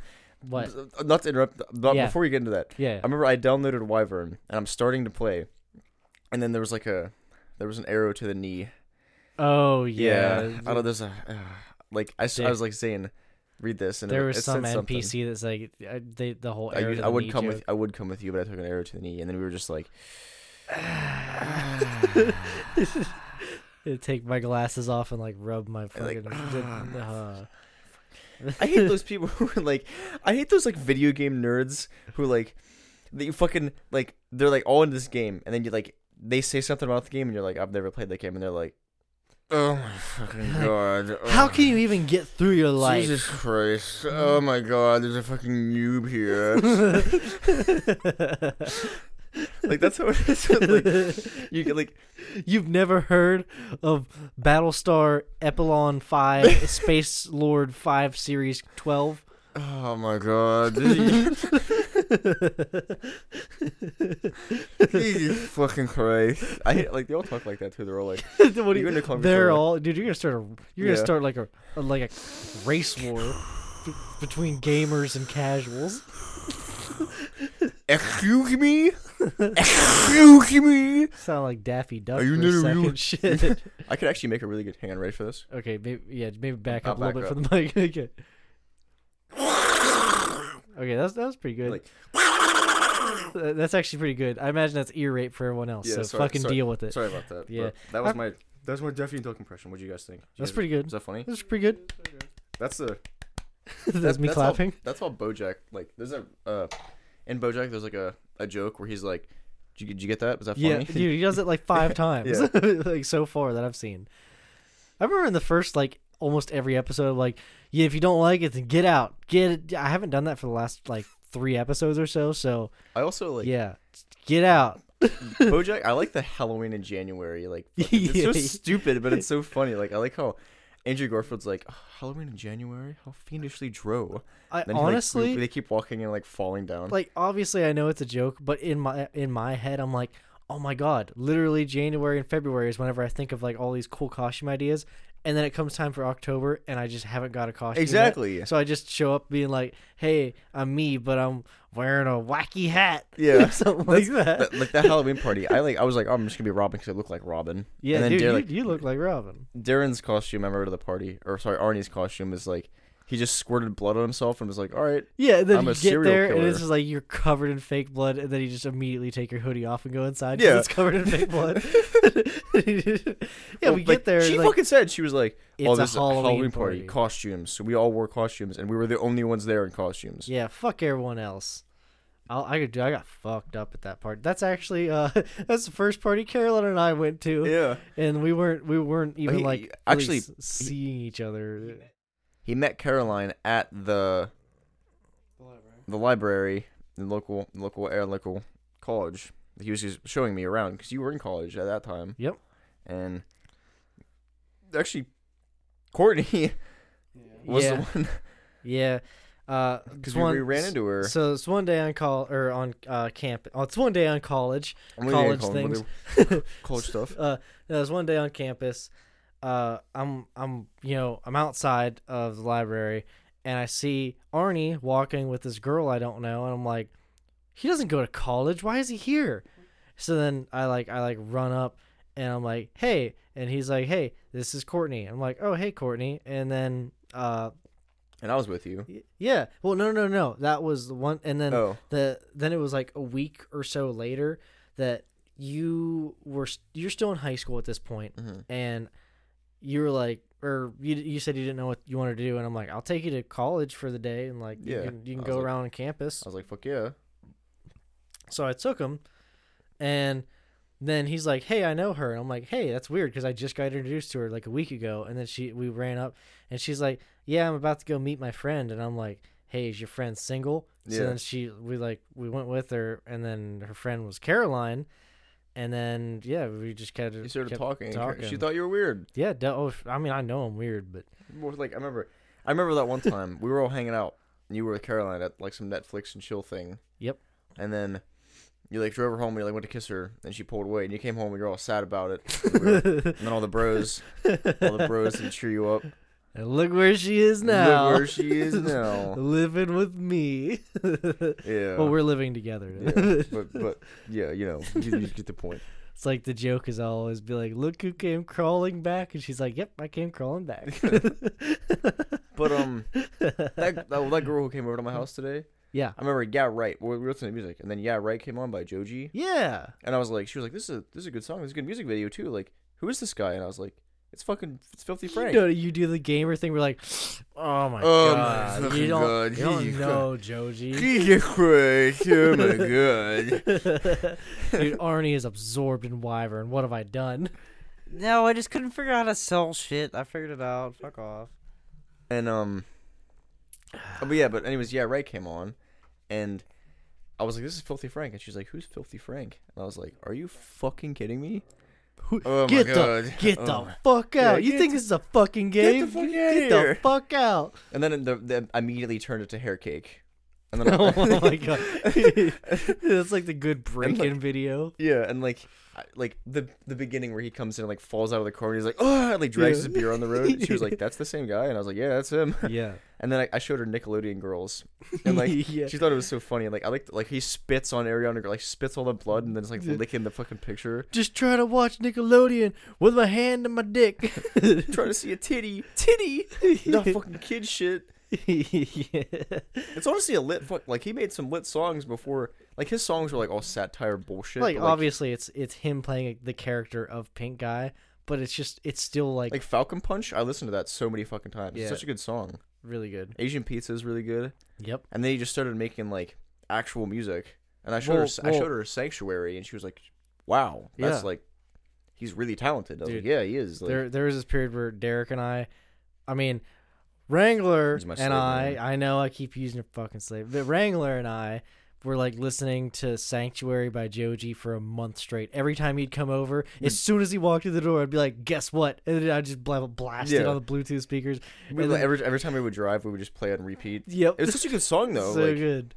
what? b- Not to interrupt, but Yeah. before we get into that, Yeah. I remember I downloaded Wyvern and I'm starting to play, and then there was like a there was an arrow to the knee. Oh yeah. I don't know. There's a uh, like I, I was like saying, read this, and there it, was it some said something. NPC that's like uh, they the whole. I, used, to I would knee come joke. with I would come with you, but I took an arrow to the knee, and then we were just like, take my glasses off and like rub my And, like, uh, I hate those people who are like, I hate those like video game nerds who like, that you fucking like, they're like all in this game, and then you like, they say something about the game, and you're like, I've never played that game, and they're like, oh my fucking god, How oh, can you even get through your life? Jesus Christ, oh my god, there's a fucking noob here. like that's how it is. with, like, you get like, You've never heard of Battlestar Epsilon 5 Space Lord 5 Series 12? oh my god, Jesus fucking Christ. I hate like they all talk like that too. They're all like, what You're you, gonna call they're all dude. You're gonna start a you're Yeah. gonna start like a, a like a race war b- between gamers and casuals. Excuse me, excuse me. Sound like Daffy Duck Are you for a second. real- Shit. I could actually make a really good. hand ready for this? okay, maybe yeah, maybe back I'll up a little bit for the mic. okay. Okay, that's that was pretty good. Like- that's actually pretty good. I imagine that's ear rape for everyone else. Yeah, so sorry- fucking sorry- deal with it. Sorry about that. Yeah. that was I- my that was my Daffy Duck impression. What do you guys think? You That's guys- pretty good. Is that funny? That's pretty good. That's the that's me that's clapping. that's how BoJack like. There's a uh, in BoJack there's like a, a joke where he's like, "Did you, did you get that? Was that funny?" Yeah, dude, he does it like five times, like so far that I've seen. I remember in the first like almost every episode, like, yeah, if you don't like it, then get out, get it. I haven't done that for the last like three episodes or so, so I also like yeah, get out. BoJack. I like the Halloween in January. Like it's so stupid, but it's so funny. Like I like how Andrew Garfield's like "Oh, Halloween in January. How fiendishly drow. I Then he, like, honestly, they keep walking and like falling down. like obviously I know it's a joke, but in my in my head I'm like, oh my god, literally January and February is whenever I think of like all these cool costume ideas, and then it comes time for October and I just haven't got a costume. yet. exactly. So I just show up being like, hey, I'm me, but I'm wearing a wacky hat. Yeah. something like that. That- like that Halloween party, I like. I was like, oh, I'm just gonna be Robin because I look like Robin. yeah, and then dude, Dar- you, like, you look like Robin. Darren's costume. I remember to the party, or sorry, Arnie's costume is like he just squirted blood on himself and was like, all right, Yeah, and then I'm you a get there and it's just like you're covered in fake blood, and then you just immediately take your hoodie off and go inside. Yeah. it's covered in fake blood. yeah, Well, we like, get there. She like, fucking said she was like, "Oh, It's a this is a Halloween Halloween party. party. costumes." So we all wore costumes, and we were the only ones there in costumes. Yeah, fuck everyone else. I'll, I could. I got fucked up at that part. That's actually uh, that's the first party Carolyn and I went to, Yeah. and we weren't we weren't even He- like actually, seeing each other. He met Caroline at the the library, the local local air local college. He was just showing me around because you were in college at that time. Yep. And actually, Courtney yeah. was yeah, the one yeah. Uh, because it's we, one- we ran into her. So it's one day on call or on uh camp. Oh, it's one day on college. I'm college call them things. college stuff. Uh, it was one day on campus. Uh, I'm I'm you know I'm outside of the library and I see Arnie walking with this girl I don't know and I'm like, he doesn't go to college. Why is he here? So then I like I like run up and I'm like, "Hey." And he's like, "Hey, this is Courtney." I'm like, "Oh, hey, Courtney." And then uh And I was with you. yeah. Well, no, no, no. That was the one and then Oh, the then it was like a week or so later that you were you're still in high school at this point mhm. and you were like or you you said you didn't know what you wanted to do and I'm like I'll take you to college for the day and like Yeah, you can, you can go like- around on campus I was like, fuck yeah. so I took him and then he's like hey I know her and I'm like hey that's weird because I just got introduced to her like a week ago and then she we ran up and she's like yeah I'm about to go meet my friend and I'm like hey is your friend single Yeah. so then she we like we went with her and then her friend was Caroline and then yeah we just kind of You started talking. and She thought you were weird. yeah oh, I mean I know I'm weird but More like I remember, I remember that one time we were all hanging out. and You were with Caroline at like some Netflix and chill thing. Yep. And then you like drove her home. and You like went to kiss her, and she pulled away. And you came home and you're all sad about it. and, we were- and then all the bros, all the bros didn't cheer you up. And look where she is now Look where she is now. living with me Yeah. well we're living together yeah. But but yeah, you know, you, you get the point. It's like the joke is always be like, "Look who came crawling back," and she's like, "Yep, I came crawling back." But um, that, that that girl who came over to my house today, yeah, I remember. Yeah, right. We were listening to music, and then Yeah, right came on by Joji. yeah. And I was like, she was like, this is a, this is a good song. This is a good music video too. Like, who is this guy? And I was like, it's fucking, it's Filthy Frank. You know, you do the gamer thing. We're like, "Oh my Oh god, fucking you don't, God, you don't know, Joji." Jesus Christ! Oh my god! Dude, Arnie is absorbed in Wyvern. What have I done? No, I just couldn't figure out how to sell shit. I figured it out. Fuck off. And um, oh, but yeah, but anyways, yeah, right came on, and I was like, this is Filthy Frank, and she's like, who's Filthy Frank? And I was like, are you fucking kidding me? Oh get the god! get Oh the my- fuck Yeah, out! you think the- this is a fucking get the game? fuck outta Get the fuck out! And then the, the immediately turned it to hair cake. And then oh my god, that's like the good break-in video. Yeah, and like, I- like the the beginning where he comes in and like falls out of the car and he's like, oh, and, like drags Yeah. his beer on the road. She was like, that's the same guy, and I was like, yeah, that's him. Yeah, And then I, I showed her Nickelodeon Girls, and like yeah. she thought it was so funny. And like I like like he spits on Ariana, like spits all the blood, and then it's like licking the fucking picture. just trying to watch Nickelodeon with my hand in my dick. Trying to see a titty, titty, not fucking kid shit. Yeah. It's honestly a lit fuck. Like he made some lit songs before. Like his songs were like all satire bullshit. Like but, obviously it's it's him playing the character of Pink Guy, but it's just it's still like, like Falcon Punch. I listened to that so many fucking times. Yeah. It's such a good song. really good. Asian Pizza is really good. Yep. And then he just started making like actual music. And I showed Well- her I showed her Sanctuary and she was like, "Wow, that's Yeah. like he's really talented." I was Dude, like, "Yeah, he is." Like, there there was this period where Derek and I, I mean, Wrangler and I. I know I keep using a fucking slave, but Wrangler and I were like listening to Sanctuary by Joji for a month straight. Every time he'd come over, mm. as soon as he walked through the door, I'd be like, "Guess what?" And then I'd just bla- blast it Yeah. on the Bluetooth speakers. we, like, then- every every time we would drive, we would just play it and repeat. Yep, It was such a good song though. so like, good.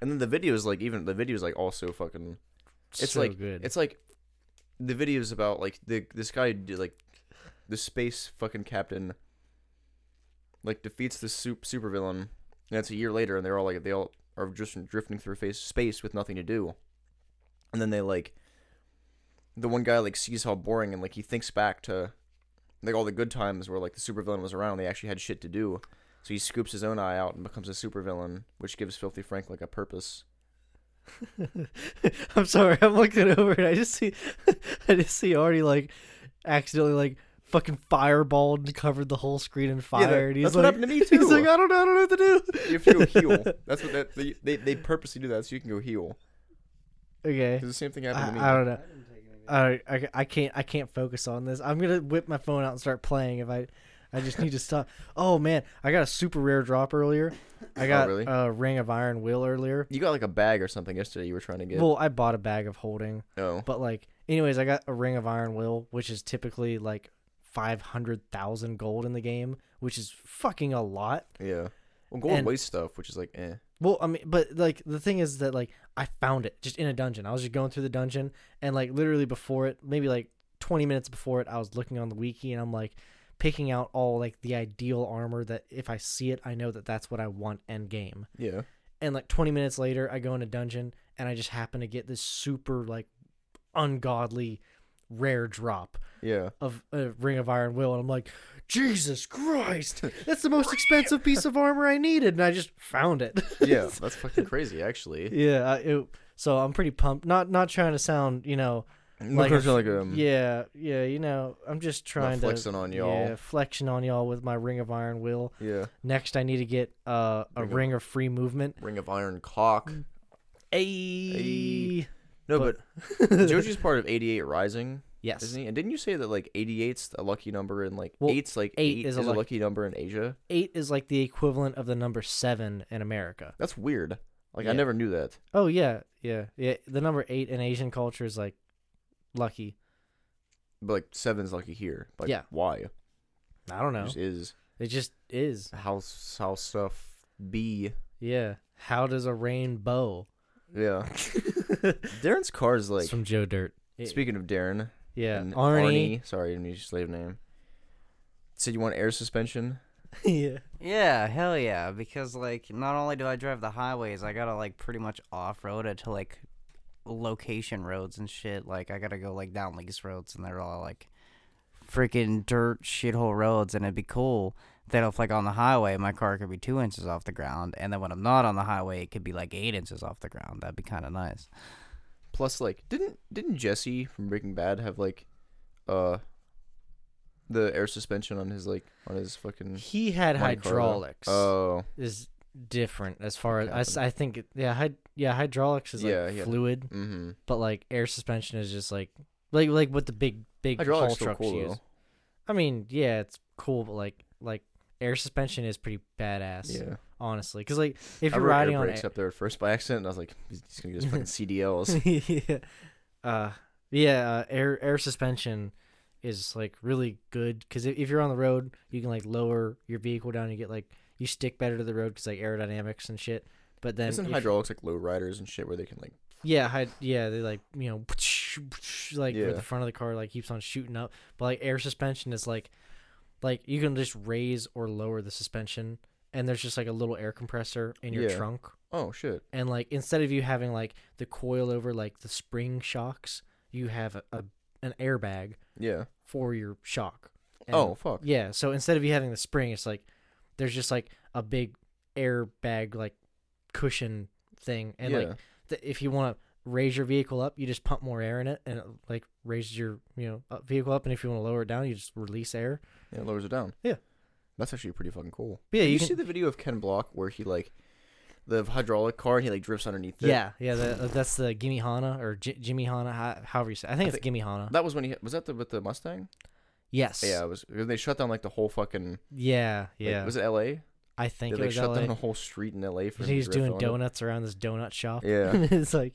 and then the videos, like even the videos, like also fucking. It's so like good. it's like the videos about like the this guy did like the space fucking captain like defeats the super supervillain and it's a year later and they're all like they all are just drifting through face space with nothing to do. And then they like the one guy like sees how boring and like he thinks back to like all the good times where like the supervillain was around they actually had shit to do. So he scoops his own eye out and becomes a supervillain which gives filthy frank like a purpose. I'm sorry, I'm looking over and I just see, I just see Artie like accidentally like fucking fireballed and covered the whole screen in fire. yeah, that- and he's that's like, what happened to me too. He's like, I don't know, I don't know what to do. You have to go heal. That's what that they, they they purposely do that so you can go heal. Okay, the same thing I, happened to me. I don't know. I, I I can't I can't focus on this. I'm gonna whip my phone out and start playing if I. I just need to stop. Oh man, I got a super rare drop earlier. I oh, got really? a ring of iron will earlier. You got like a bag or something yesterday. You were trying to get. Well, I bought a bag of holding. oh, But like, anyways, I got a ring of iron will, which is typically like five hundred thousand gold in the game, which is fucking a lot. yeah. Well, gold And- waste stuff, which is like, eh. Well, I mean, but like the thing is that like I found it just in a dungeon. I was just going through the dungeon, and like literally before it, maybe like twenty minutes before it, I was looking on the wiki, and I'm like picking out all like the ideal armor that if I see it, I know that that's what I want end game. Yeah. And like 20 minutes later, I go in a dungeon and I just happen to get this super like ungodly rare drop Yeah. of a Ring of Iron Will, and I'm like, Jesus Christ, that's the most expensive piece of armor I needed, and I just found it. Yeah. That's fucking crazy, actually. yeah. I- It, so I'm pretty pumped. Not not trying to sound, you know, Like, Like- like um, yeah, yeah, you know, I'm just trying to flexing on y'all. Yeah, flexing on y'all with my Ring of Iron Will. yeah. Next, I need to get uh, a Ring of- Ring of Free Movement. Ring of Iron cock. Ayy. No, But- but, Joji's part of 88 Rising, Yes. isn't he? And didn't you say that like 88's a lucky number and like Well, eight's like eight eight, is is, a a lucky number in Asia? Eight is like the equivalent of the number seven in America. That's weird. Like Yeah. I never knew that. Oh yeah, yeah, yeah. The number eight in Asian culture is like lucky. But like seven's lucky here. Like Yeah. why? I don't It know. just is It just is. how how stuff be. Yeah. How does a rainbow? Yeah. Darren's car is like it's from Joe Dirt. Speaking of Darren. yeah, and Arnie. Sorry, I didn't use your slave name. Said you want air suspension. yeah. Yeah, hell yeah. Because like, not only do I drive the highways, I gotta like pretty much off road it to like location roads and shit. Like, I gotta go like down these roads, and they're all like freaking dirt shithole roads. And it'd be cool that if like on the highway, my car could be two inches off the ground, and then when I'm not on the highway, it could be like eight inches off the ground. That'd be kind of nice. Plus, like, didn't didn't Jesse from Breaking Bad have like, uh, the air suspension on his like on his fucking He had Monte Carlo? hydraulics. Oh, is different as far as I, I s- I, think. It, yeah, hy- yeah, hydraulics is like Yeah, yeah. fluid, mm-hmm. but like air suspension is just like like like what the big big Hydraulics haul trucks cool use. though. I mean, yeah, it's cool, but like like air suspension is pretty badass. Yeah. honestly, because like if I you're riding air on brakes up there at first by accident, and I was like, he's, gonna get his fucking CDLs. yeah. Uh, yeah, uh, air air suspension is like really good because if, if you're on the road, you can like lower your vehicle down. You get like you stick better to the road because like aerodynamics and shit. But then Isn't if- hydraulics like low riders and shit where they can like yeah, hy- yeah, they like you know like where Yeah. the front of the car like keeps on shooting up. But like air suspension is like like you can just raise or lower the suspension, and there's just like a little air compressor in your Yeah. trunk. Oh shit. And like instead of you having like the coil over like the spring shocks you have a, a an airbag yeah. for your shock. And- oh fuck. yeah so instead of you having the spring it's like there's just like a big airbag like cushion thing. And yeah. like th- if you want to raise your vehicle up you just pump more air in it and it like raises your you know up- vehicle up and if you want to lower it down you just release air yeah it lowers it down Yeah. that's actually pretty fucking cool But yeah Did you, you can, see the video of Ken Block where he like the hydraulic car and he like drifts underneath it yeah yeah the, uh, that's the gimme hana or J- jimmy hana ho- however you say It. i think I it's think- gimme hana that was when he was that the with the Mustang yes yeah it was they shut down like the whole fucking Yeah, like, yeah. was it L.A. I think They it like was shut LA. down the whole street in L.A. for He's doing on it. donuts around this donut shop. Yeah. it's like,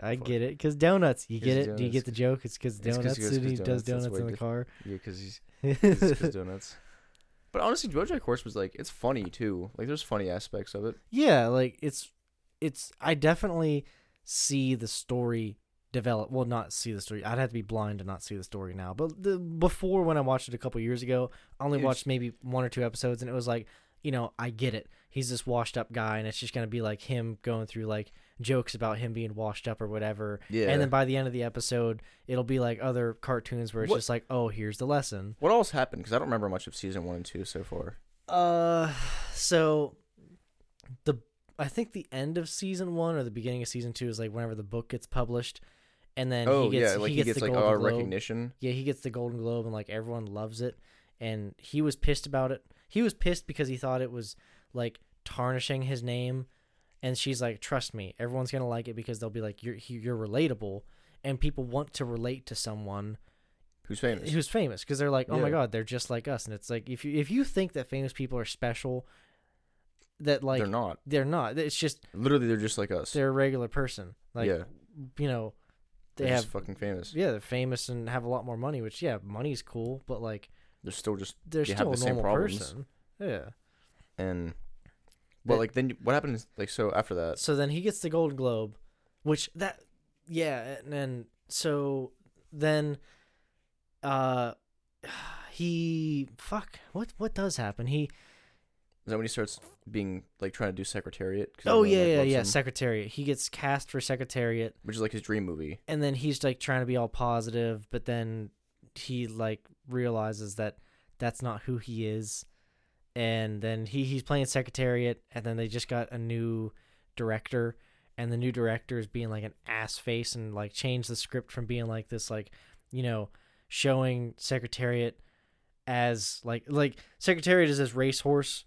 I Fuck. get it, cause donuts. You get it? Do you get the joke? It's because It's 'cause- donuts, 'cause- and he 'cause does donuts, that's donuts in the car. Yeah, because he's because donuts. But honestly, BoJack Horse was like it's funny too. Like there's funny aspects of it. yeah, like it's, it's. I definitely see the story develop. Well, not see the story. I'd have to be blind to not see the story now. But the before when I watched it a couple years ago, I only It was- watched maybe one or two episodes, and it was like, you know, I get it. He's this washed up guy, and it's just gonna be like him going through like jokes about him being washed up or whatever. Yeah. And then by the end of the episode, it'll be like other cartoons where it's What- just like, oh, here's the lesson. what else happened? Because I don't remember much of season one and two so far. Uh, so the I think the end of season one or the beginning of season two is like whenever the book gets published, and then oh he gets yeah, like he he gets, gets, the like Golden Globe. recognition. Yeah, he gets the Golden Globe, and like everyone loves it. And he was pissed about it. He was pissed because he thought it was like tarnishing his name. And she's like, "Trust me, everyone's gonna like it because they'll be like, you're you're relatable, and people want to relate to someone Who's famous? who's famous because they're like, oh my god, they're just like us. And it's like if you if you think that famous people are special, that like they're not. they're not. It's just Literally, they're just like us. they're a regular person. Like yeah, you know, they they're have just fucking famous. yeah, they're famous and have a lot more money. Which yeah, money's cool, but like They're still just they're They still the a same normal person. Yeah. and. But like then what happens? Like so after that, So then he gets the Golden Globe, which that yeah, and then so then uh he fuck what what does happen? He Is that when he starts being like trying to do Secretariat? Oh yeah, like, yeah, yeah. him, Secretariat. He gets cast for Secretariat, which is like his dream movie. and then he's like trying to be all positive, but then he like realizes that that's not who he is, and then he he's playing Secretariat, and then they just got a new director, and the new director is being like an ass face and like changed the script from being like this like you know showing Secretariat as like like Secretariat is this racehorse,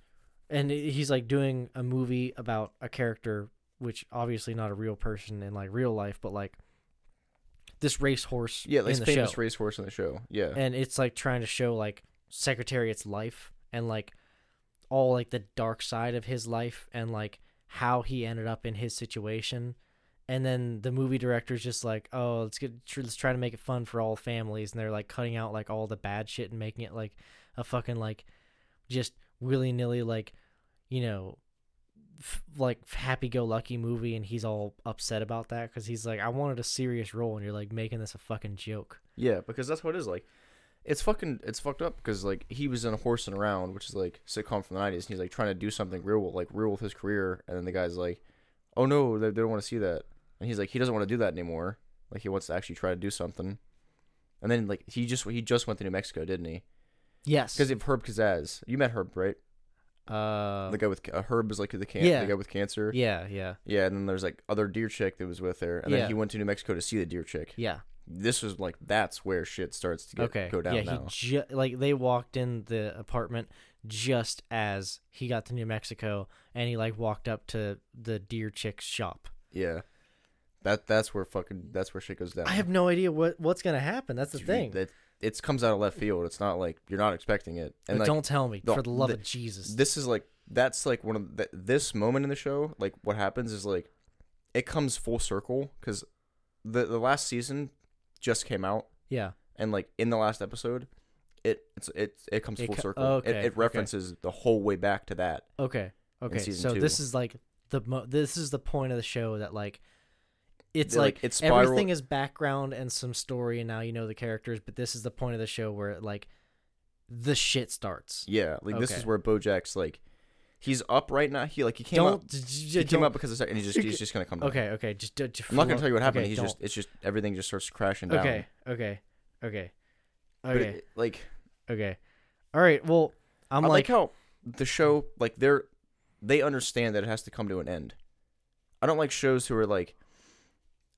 and he's like doing a movie about a character which obviously not a real person in like real life, but like this racehorse Yeah, like in the famous show, racehorse in the show. Yeah, and it's like trying to show like Secretariat's life and like all like the dark side of his life and like how he ended up in his situation. And then the movie director's just like, oh, let's get let's try to make it fun for all families, and they're like cutting out like all the bad shit and making it like a fucking like just willy nilly like you know f- like happy go lucky movie, and he's all upset about that because he's like, I wanted a serious role, and you're like making this a fucking joke. yeah, because that's what it is. Like, it's fucking, it's fucked up because like he was in a horse Horsing Around, which is like sitcom from the '90s, and he's like trying to do something real, like real with his career, and then the guy's like, "Oh no, they, they don't want to see that," and he's like, he doesn't want to do that anymore. Like he wants to actually try to do something. And then like he just he just went to New Mexico, didn't he? Yes, Because of Herb Kazzaz. You met Herb, right? uh, the guy with uh, Herb is like the can yeah. the guy with cancer. yeah, yeah, Yeah, and then there's like other deer chick that was with her, and then he went to New Mexico to see the deer chick. yeah. This was like that's where shit starts to get okay, go down yeah. now. He ju- like they walked in the apartment just as he got to New Mexico, and he like walked up to the deer chick's shop. yeah, that that's where fucking that's where shit goes down. I have no idea what what's gonna happen. That's the Dude, thing. That it comes out of left field. It's not like you're not expecting it. And like don't tell me, the- for the love the- of Jesus. this is like that's like one of the, this moment in the show. Like what happens is like it comes full circle because the the last season just came out. yeah. and like in the last episode, it it's it it comes It full co- circle. okay, it, okay. it references the whole way back to that. Okay. Okay. season So two. this is like the mo- this is the point of the show that like it's They're, like, like, it's spiral- everything is background and some story, and now you know the characters. But this is the point of the show where like the shit starts. Yeah, like this Okay. is where BoJack's like he's up right now. He like he came up. He came up because of and he's just he's just gonna come down. Okay. Okay. Just, I'm not gonna tell you what happened. okay, he's don't. just it's just everything just starts crashing down. okay. Okay. Okay. Okay. it- like okay. All right. Well, I'm I like, like, how the show like they're they understand that it has to come to an end. I don't like shows who are like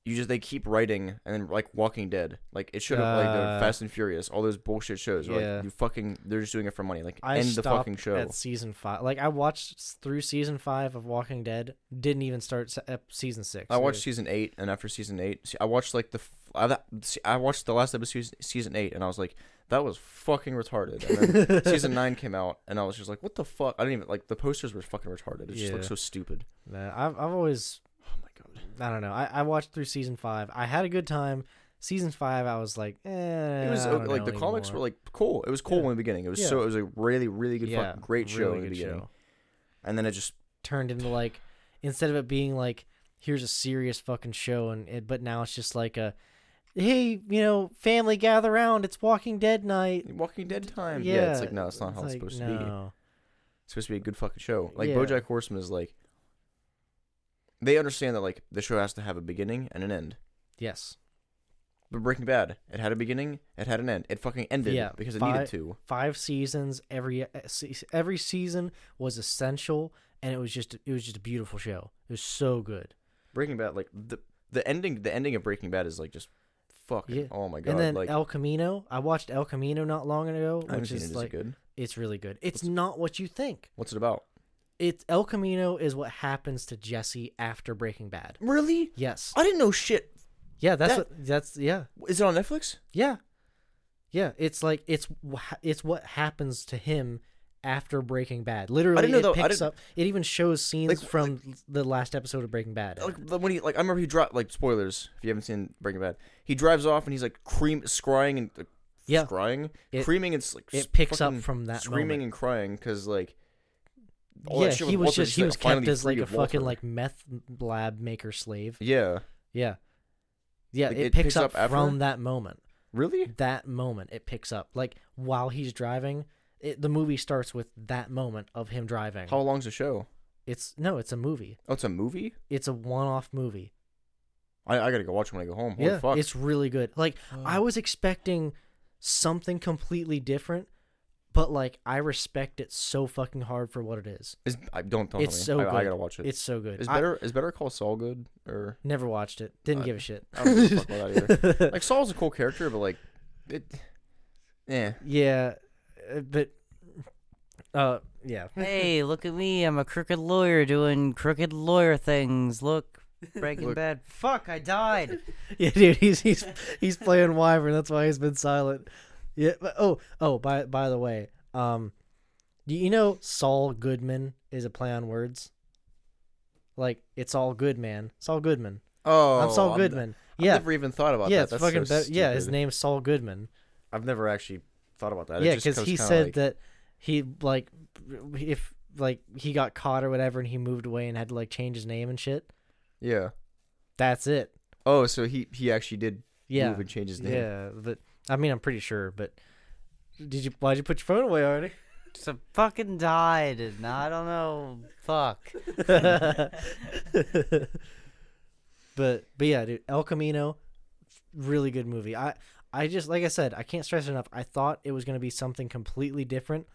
you just they keep writing and then like Walking Dead. Like it should have like Uh, the Fast and Furious, all those bullshit shows. where, yeah. Like you fucking they're just doing it for money. Like I end the stopped fucking show. at season five. Like I watched s- through season five of Walking Dead. Didn't even start se- ep- season six. I watched season eight, and after season eight, see, I watched like the f- I, that- see, I watched the last episode of season eight, and I was like, that was fucking retarded. And then season nine came out, and I was just like, what the fuck? I didn't even like the posters were fucking retarded. It just looked Yeah. so stupid. Nah, I've I've always my god. I don't know. I, I watched through season five. I had a good time. Season five, I was like, eh. It was uh, like the comics were like cool. It was cool Yeah. in the beginning. It was Yeah. so it was a really really good yeah, fucking great show really in the beginning, show. and then it just Turned into like instead of it being like here's a serious fucking show and it, but now it's just like a hey you know family gather around it's Walking Dead night. Walking Dead time. Yeah, Yeah, it's like no, it's not how it's like, supposed to be. It's supposed to be a good fucking show. Like Yeah. BoJack Horseman is like. They understand that like the show has to have a beginning and an end. Yes. But Breaking Bad, it had a beginning, it had an end. It fucking ended Yeah, because it fi- needed to. five seasons every uh, every season was essential and it was just it was just a beautiful show it was so good Breaking Bad, like the the ending, the ending of Breaking Bad is like just fucking. Yeah. Oh my god! and then like el camino i watched el camino not long ago which is Is like it good? it's really good it's What's- not what you think What's it about? It's el camino is what happens to jesse after breaking bad Really? yes I didn't know shit. yeah that's that- what that's yeah Is it on Netflix? yeah yeah it's like it's it's what happens to him after Breaking Bad. Literally, know it though- I picks didn't- up. It even shows scenes Like- from the last episode of Breaking Bad. Like when he like I remember he dropped like spoilers if you haven't seen Breaking Bad. He drives off and he's like cream scrying and like, Yeah. scrying, It- creaming and s- like it picks up from that screaming moment. and crying because like all that yeah, shit he with was Walter, just he's, he like, was kept finally as like free a of fucking Walter. like meth lab maker slave. yeah. Yeah, yeah. Like, it, it picks, picks up, up after? from that moment. Really? That moment, it picks up like while he's driving. it, the movie starts with that moment of him driving. How long's the show? It's no, it's a movie. Oh, it's a movie. It's a one-off movie. I, I gotta go watch it when I go home. Holy yeah, fuck! it's really good. Like I mm. was expecting something completely different, but like I respect it so fucking hard for what it is. Is I don't don't It's me. so I, I gotta watch it. It's so good. is I better is Better Call Saul good or never watched it. Didn't Uh, give a shit. I don't give a fuck about that either. like Saul's a cool character, but like it, yeah. yeah, uh, but uh, yeah. hey, look at me. I'm a crooked lawyer doing crooked lawyer things. Look, Breaking Look. Bad. Fuck, I died. Yeah, dude, he's he's he's playing Wyvern. That's why he's been silent. Yeah. But, oh, oh. By by the way, um, do you know Saul Goodman is a play on words? Like it's all good, man. Saul Goodman. Oh, I'm Saul I'm- Goodman. I've never even thought about yeah. that. It's fucking. so be- yeah, his name's Saul Goodman. I've never actually thought about that. Yeah, because he said like- that he like if like he got caught or whatever, and he moved away and had to like change his name and shit. Yeah. That's it. Oh, so he he actually did Yeah. move and change his name. Yeah, but I mean, I'm pretty sure. But did you? Why'd you put your phone away already? So fucking died, and I don't know. Fuck. but but yeah, dude, El Camino, really good movie. I I just like I said, I can't stress it enough. I thought it was gonna be something completely different,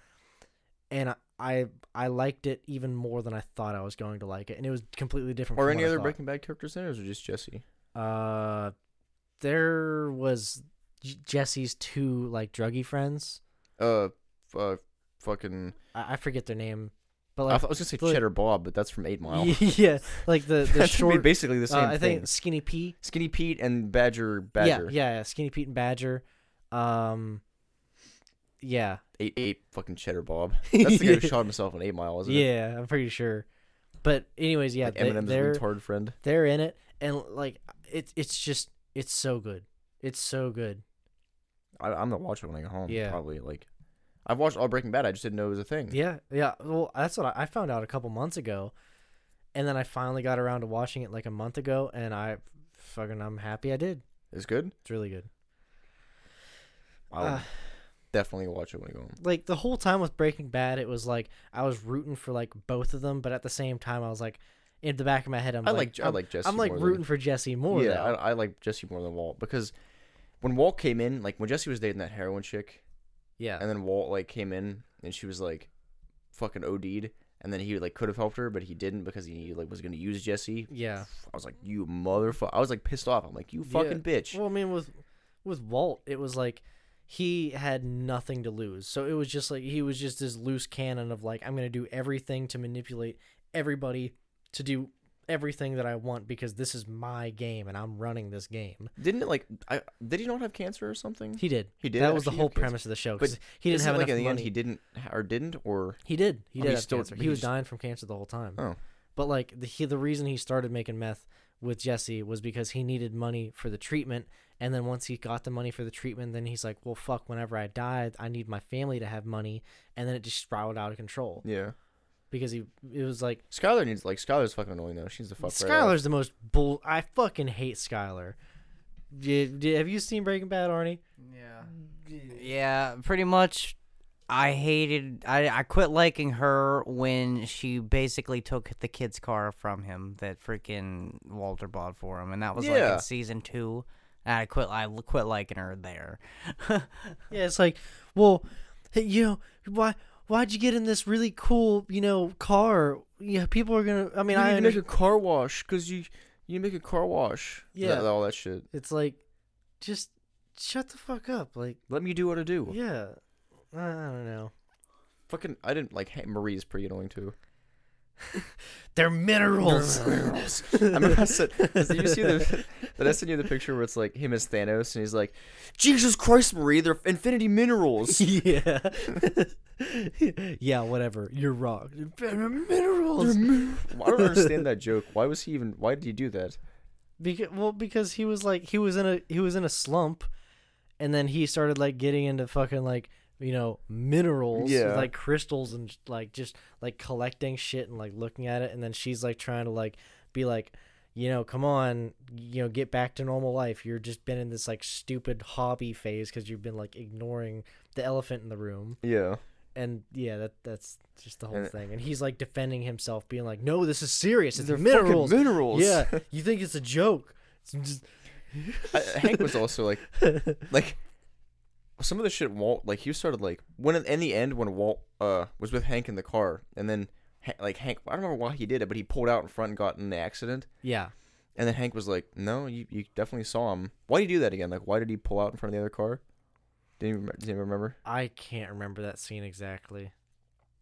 and I I, I liked it even more than I thought I was going to like it, and it was completely different. Or any other. Breaking Bad characters in it, or just Jesse? Uh, there was J- Jesse's two like druggy friends. Uh, uh fucking. I, I forget their name, but I, like I was gonna say like- Cheddar Bob, but that's from Eight Mile. yeah, like the the short. basically the uh, same I thing. think Skinny Pete. Skinny Pete and Badger Badger. Yeah, yeah, yeah, Skinny Pete and Badger. Um, yeah, Eight eight fucking Cheddar Bob. That's the guy who shot himself on Eight Mile, wasn't it? yeah, I'm pretty sure. But anyways, yeah, Like they, Eminem's they're retard friend. they're in it, and like it's it's just it's so good. It's so good. I, I'm gonna watch it when I get home. Yeah. Probably like. I've watched all Breaking Bad. I just didn't know it was a thing. Yeah, yeah. Well, that's what I, I found out a couple months ago, and then I finally got around to watching it like a month ago, and I fucking I'm happy I did. It's good. It's really good. I'll Uh, definitely watch it when I go home. like the whole time with Breaking Bad, it was like I was rooting for like both of them, but at the same time, I was like, in the back of my head, I'm I like, like I I'm, like Jesse. I'm like rooting Than, for Jesse more. yeah. I, I like Jesse more than Walt because when Walt came in, like when Jesse was dating that heroin chick, yeah, and then Walt like came in and she was like fucking OD'd, and then he like could have helped her, but he didn't because he like was gonna use Jesse. yeah. I was like, you motherfucker! I was like pissed off. I'm like, you fucking bitch. Well, I mean, with with Walt, it was like he had nothing to lose, so it was just like he was just this loose cannon of like I'm gonna do everything to manipulate everybody to do everything that I want because this is my game and I'm running this game. Didn't it like? I did he not have cancer or something? He did. He did That was the whole premise of the show. But he didn't have like enough in the money. end he didn't or didn't or He did. He Oh, did he have still-. He he was just- dying from cancer the whole time. oh But like the he, the reason he started making meth with Jesse was because he needed money for the treatment. And then once he got the money for the treatment, then he's like, "Well, fuck! Whenever I die, I need my family to have money." And then it just spiraled out of control yeah. Because he it was like Skyler needs like Skyler's fucking annoying though. She's the fuck. right. Skyler's the most bull. I fucking hate Skyler. Did, did, have you seen Breaking Bad, Arnie? Yeah. Yeah, pretty much. I hated. I I quit liking her when she basically took the kid's car from him that freaking Walter bought for him, and that was like in season two. And I quit. I l- quit liking her there. Yeah, it's like, well, you know, why why'd you get in this really cool, you know, car? Yeah, people are gonna. I mean, you I need to make a car wash because you you make a car wash. Yeah. All that shit. it's like, just shut the fuck up. Like, Let me do what I do. yeah, I, I don't know. Fucking, I didn't like. Hey, Marie's pretty annoying too. They're minerals. I remember I said, did you see the? Did I send you the picture where it's like him as Thanos and he's like, Jesus Christ, Marie, they're infinity minerals. yeah, yeah, whatever. You're wrong. They're minerals. I don't understand that joke. Why was he even? Why did he do that? Because well, because he was like he was in a he was in a slump, and then he started like getting into fucking like you know minerals, Yeah. like crystals and like just like collecting shit and like looking at it, and then she's like trying to like be like, you know, come on, you know, get back to normal life. You're just been in this like stupid hobby phase because you've been like ignoring the elephant in the room, Yeah. and yeah, that that's just the whole And- thing. And he's like defending himself, being like, "No, this is serious. It's minerals. minerals. Yeah, you think it's a joke? It's just I- Hank was also like, like some of the shit Walt like he started like when in the end when Walt uh was with Hank in the car and then like Hank I don't remember why he did it but he pulled out in front and got in the accident. Yeah. and then Hank was like no you you definitely saw him. Why did he do that again? Like why did he pull out in front of the other car? Did you, did you remember? I can't remember that scene exactly,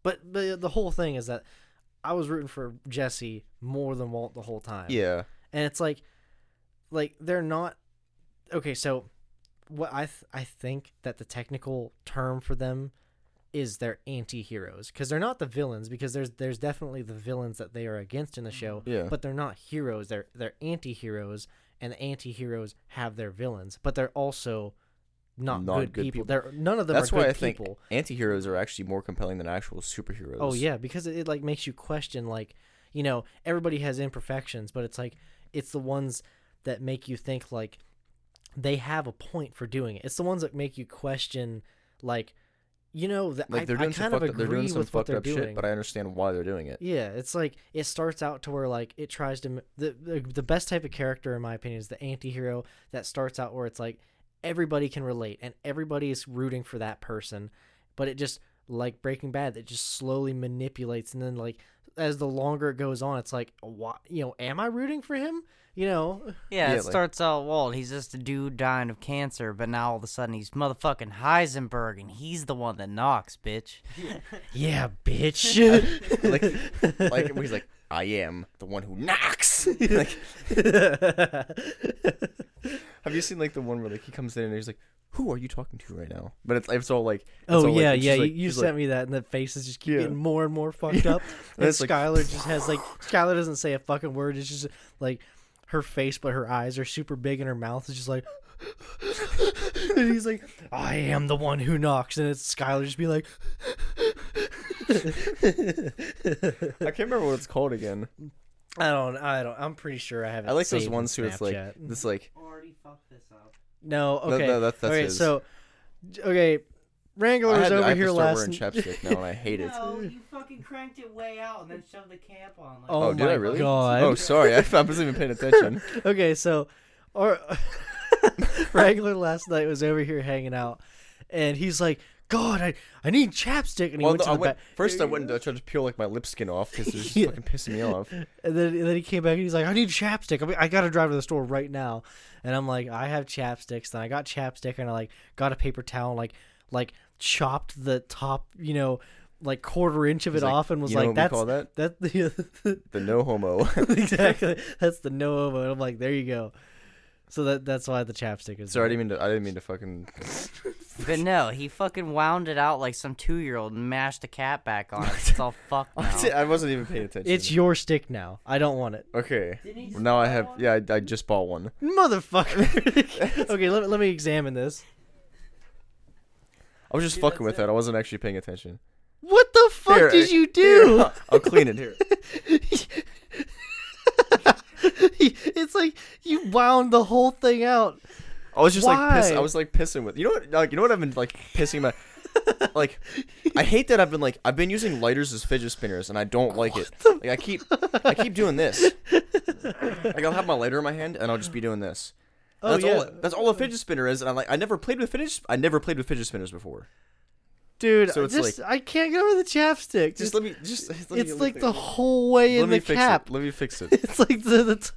but but the whole thing is that I was rooting for Jesse more than Walt the whole time. yeah. And it's like like they're not okay so what i th- i think that the technical term for them is they're anti-heroes because they're not the villains because there's there's definitely the villains that they are against in the show mm-hmm. Yeah. but they're not heroes they're they're anti-heroes and the anti-heroes have their villains but they're also not, Not good, good people. people. they're none of them That's are why good I think people anti-heroes are actually more compelling than actual superheroes Oh yeah, because it, it like makes you question like, you know, everybody has imperfections, but it's like it's the ones that make you think like they have a point for doing it. It's the ones that make you question like, you know, that like I, they're I doing some kind of fucked up, they're doing some with what fucked they're up doing. shit but I understand why they're doing it yeah, it's like it starts out to where like it tries to the, the the best type of character in my opinion is the anti-hero that starts out where it's like everybody can relate and everybody is rooting for that person, but it just like Breaking Bad that just slowly manipulates and then like as the longer it goes on, it's like what you know, am I rooting for him? You know, Yeah, Yeah, it like- starts out Walt. He's just a dude dying of cancer, but now all of a sudden he's motherfucking Heisenberg, and he's the one that knocks, bitch. yeah, bitch. like like he's like I am the one who knocks like Have you seen like the one where like he comes in and he's like, "Who are you talking to right now?" But it's it's all like, it's Oh all, yeah, it's yeah. just, like- you you sent like, me that, and the faces just keep Yeah. getting more and more fucked up. and it's like- Skyler just has like Skyler doesn't say a fucking word. It's just like her face, but her eyes are super big, and her mouth is just like. and he's like, "I am the one who knocks," and it's Skyler just be like, I can't remember what it's called again. "I don't, I don't. I'm pretty sure I haven't." I like those saved in ones who it's like Snapchat. this like Already fucked this up. No, No, okay. no, that's- that's okay, his. so okay, Wrangler I was had to, over I have here to start last. wearing chapstick now and I hate it. No, you fucking cranked it way out and then shoved the cap on. Like, Oh Oh, did my I really? God. Oh, sorry, I, I wasn't even paying attention. okay, so or Wrangler last night was over here hanging out, and he's like, "God, I, I need chapstick," and he Well, went no, to I the went, back. first I went and I tried to peel like my lip skin off because it was just Yeah. fucking pissing me off. And then, and then he came back and he's like, I need chapstick. I, mean, I gotta drive to the store right now. And I'm like, I have chapsticks. Then I got chapstick and I like got a paper towel, and, like like chopped the top, you know, like quarter inch of it like, off, and was you know like, what that's we call that? that the The no homo. exactly that's the no homo. And I'm like, there you go. So that that's why the chapstick is. Sorry, I there. didn't mean to. I didn't mean to fucking. But no, he fucking wound it out like some two year old and mashed the cap back on it. It's all fucked now. I wasn't even paying attention. It's your stick now. I don't want it, okay. Well, now I have. one? Yeah, I, I just bought one. motherfucker. okay, let, let me examine this. I was just Dude, fucking with it. I wasn't actually paying attention. What the fuck Here, did I- you do? Here, I'll clean it here. it's like you wound the whole thing out. I was just like piss, Why? I was like pissing with. You know what? Like you know what I've been like pissing my. like, I hate that I've been like I've been using lighters as fidget spinners and I don't like it. Like I keep I keep doing this. Like I'll have my lighter in my hand and I'll just be doing this. Oh, that's yeah. all. That's all a fidget spinner is. And I'm like I never played with fidget. I never played with fidget spinners before. Dude, So it's just, I can't get over the chapstick. Just let me just. Let me, it's let like me the whole way Let in me the fix cap. it. Let me fix it. It's like the, the t-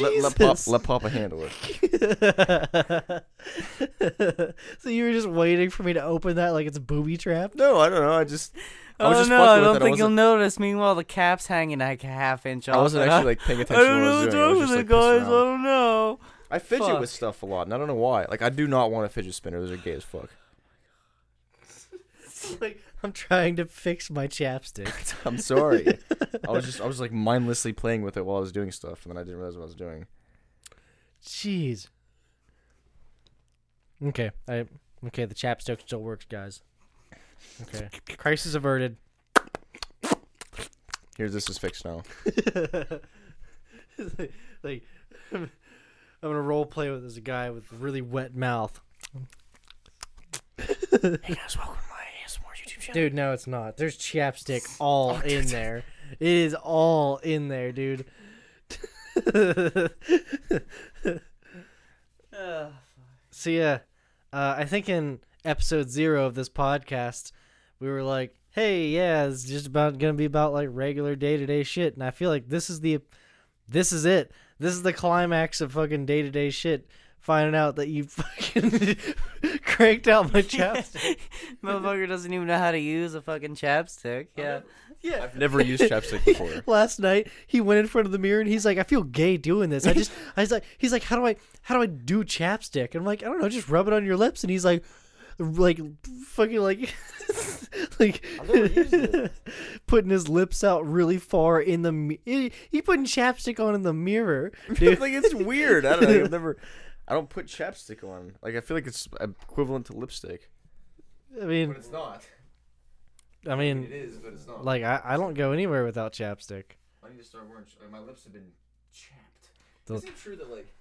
let, let, pop, let Papa handle it. so you were just waiting for me to open that like it's a booby trap? No, I don't know. I just. I was oh just no, fucking I with don't it. I think you'll wasn't- notice. Meanwhile, the cap's hanging like a half inch off. I wasn't actually like paying I attention to don't what I know was what's doing. I wrong was with just it, like guys. I around. don't know. I fidget Fuck. with stuff a lot, and I don't know why. Like I do not want a fidget spinner. Those are gay as fuck. Like I'm trying to fix my chapstick. I'm sorry. I was just I was like mindlessly playing with it while I was doing stuff, and then I didn't realize what I was doing. Jeez. Okay, I okay. The chapstick still works, guys. Okay, crisis averted. Here, this is fixed now. like, I'm gonna role play with this guy with a really wet mouth. Hey guys, welcome to my chapstick. Dude, no, it's not. There's chapstick all in there. It is all in there, dude. so yeah, uh, I think in episode zero of this podcast, we were like, "Hey, yeah, it's just about gonna be about like regular day to day shit," and I feel like this is the, this is it. This is the climax of fucking day to day shit. Finding out that you fucking cranked out my chapstick. Motherfucker doesn't even know how to use a fucking chapstick. Yeah. Yeah. I've never used chapstick before. Last night he went in front of the mirror and he's like, I feel gay doing this. I just I was like he's like, How do I how do I do chapstick? And I'm like, I don't know, just rub it on your lips and he's like like fucking like like it. putting his lips out really far in the mi- he, he putting chapstick on in the mirror dude like it's weird. I don't know. I've never. I don't put chapstick on. Like I feel like it's equivalent to lipstick. i mean but it's not. i mean is, but it's not. like I, I don't go anywhere without chapstick I need to start wearing. my lips have been chapped. The- Is it true that like?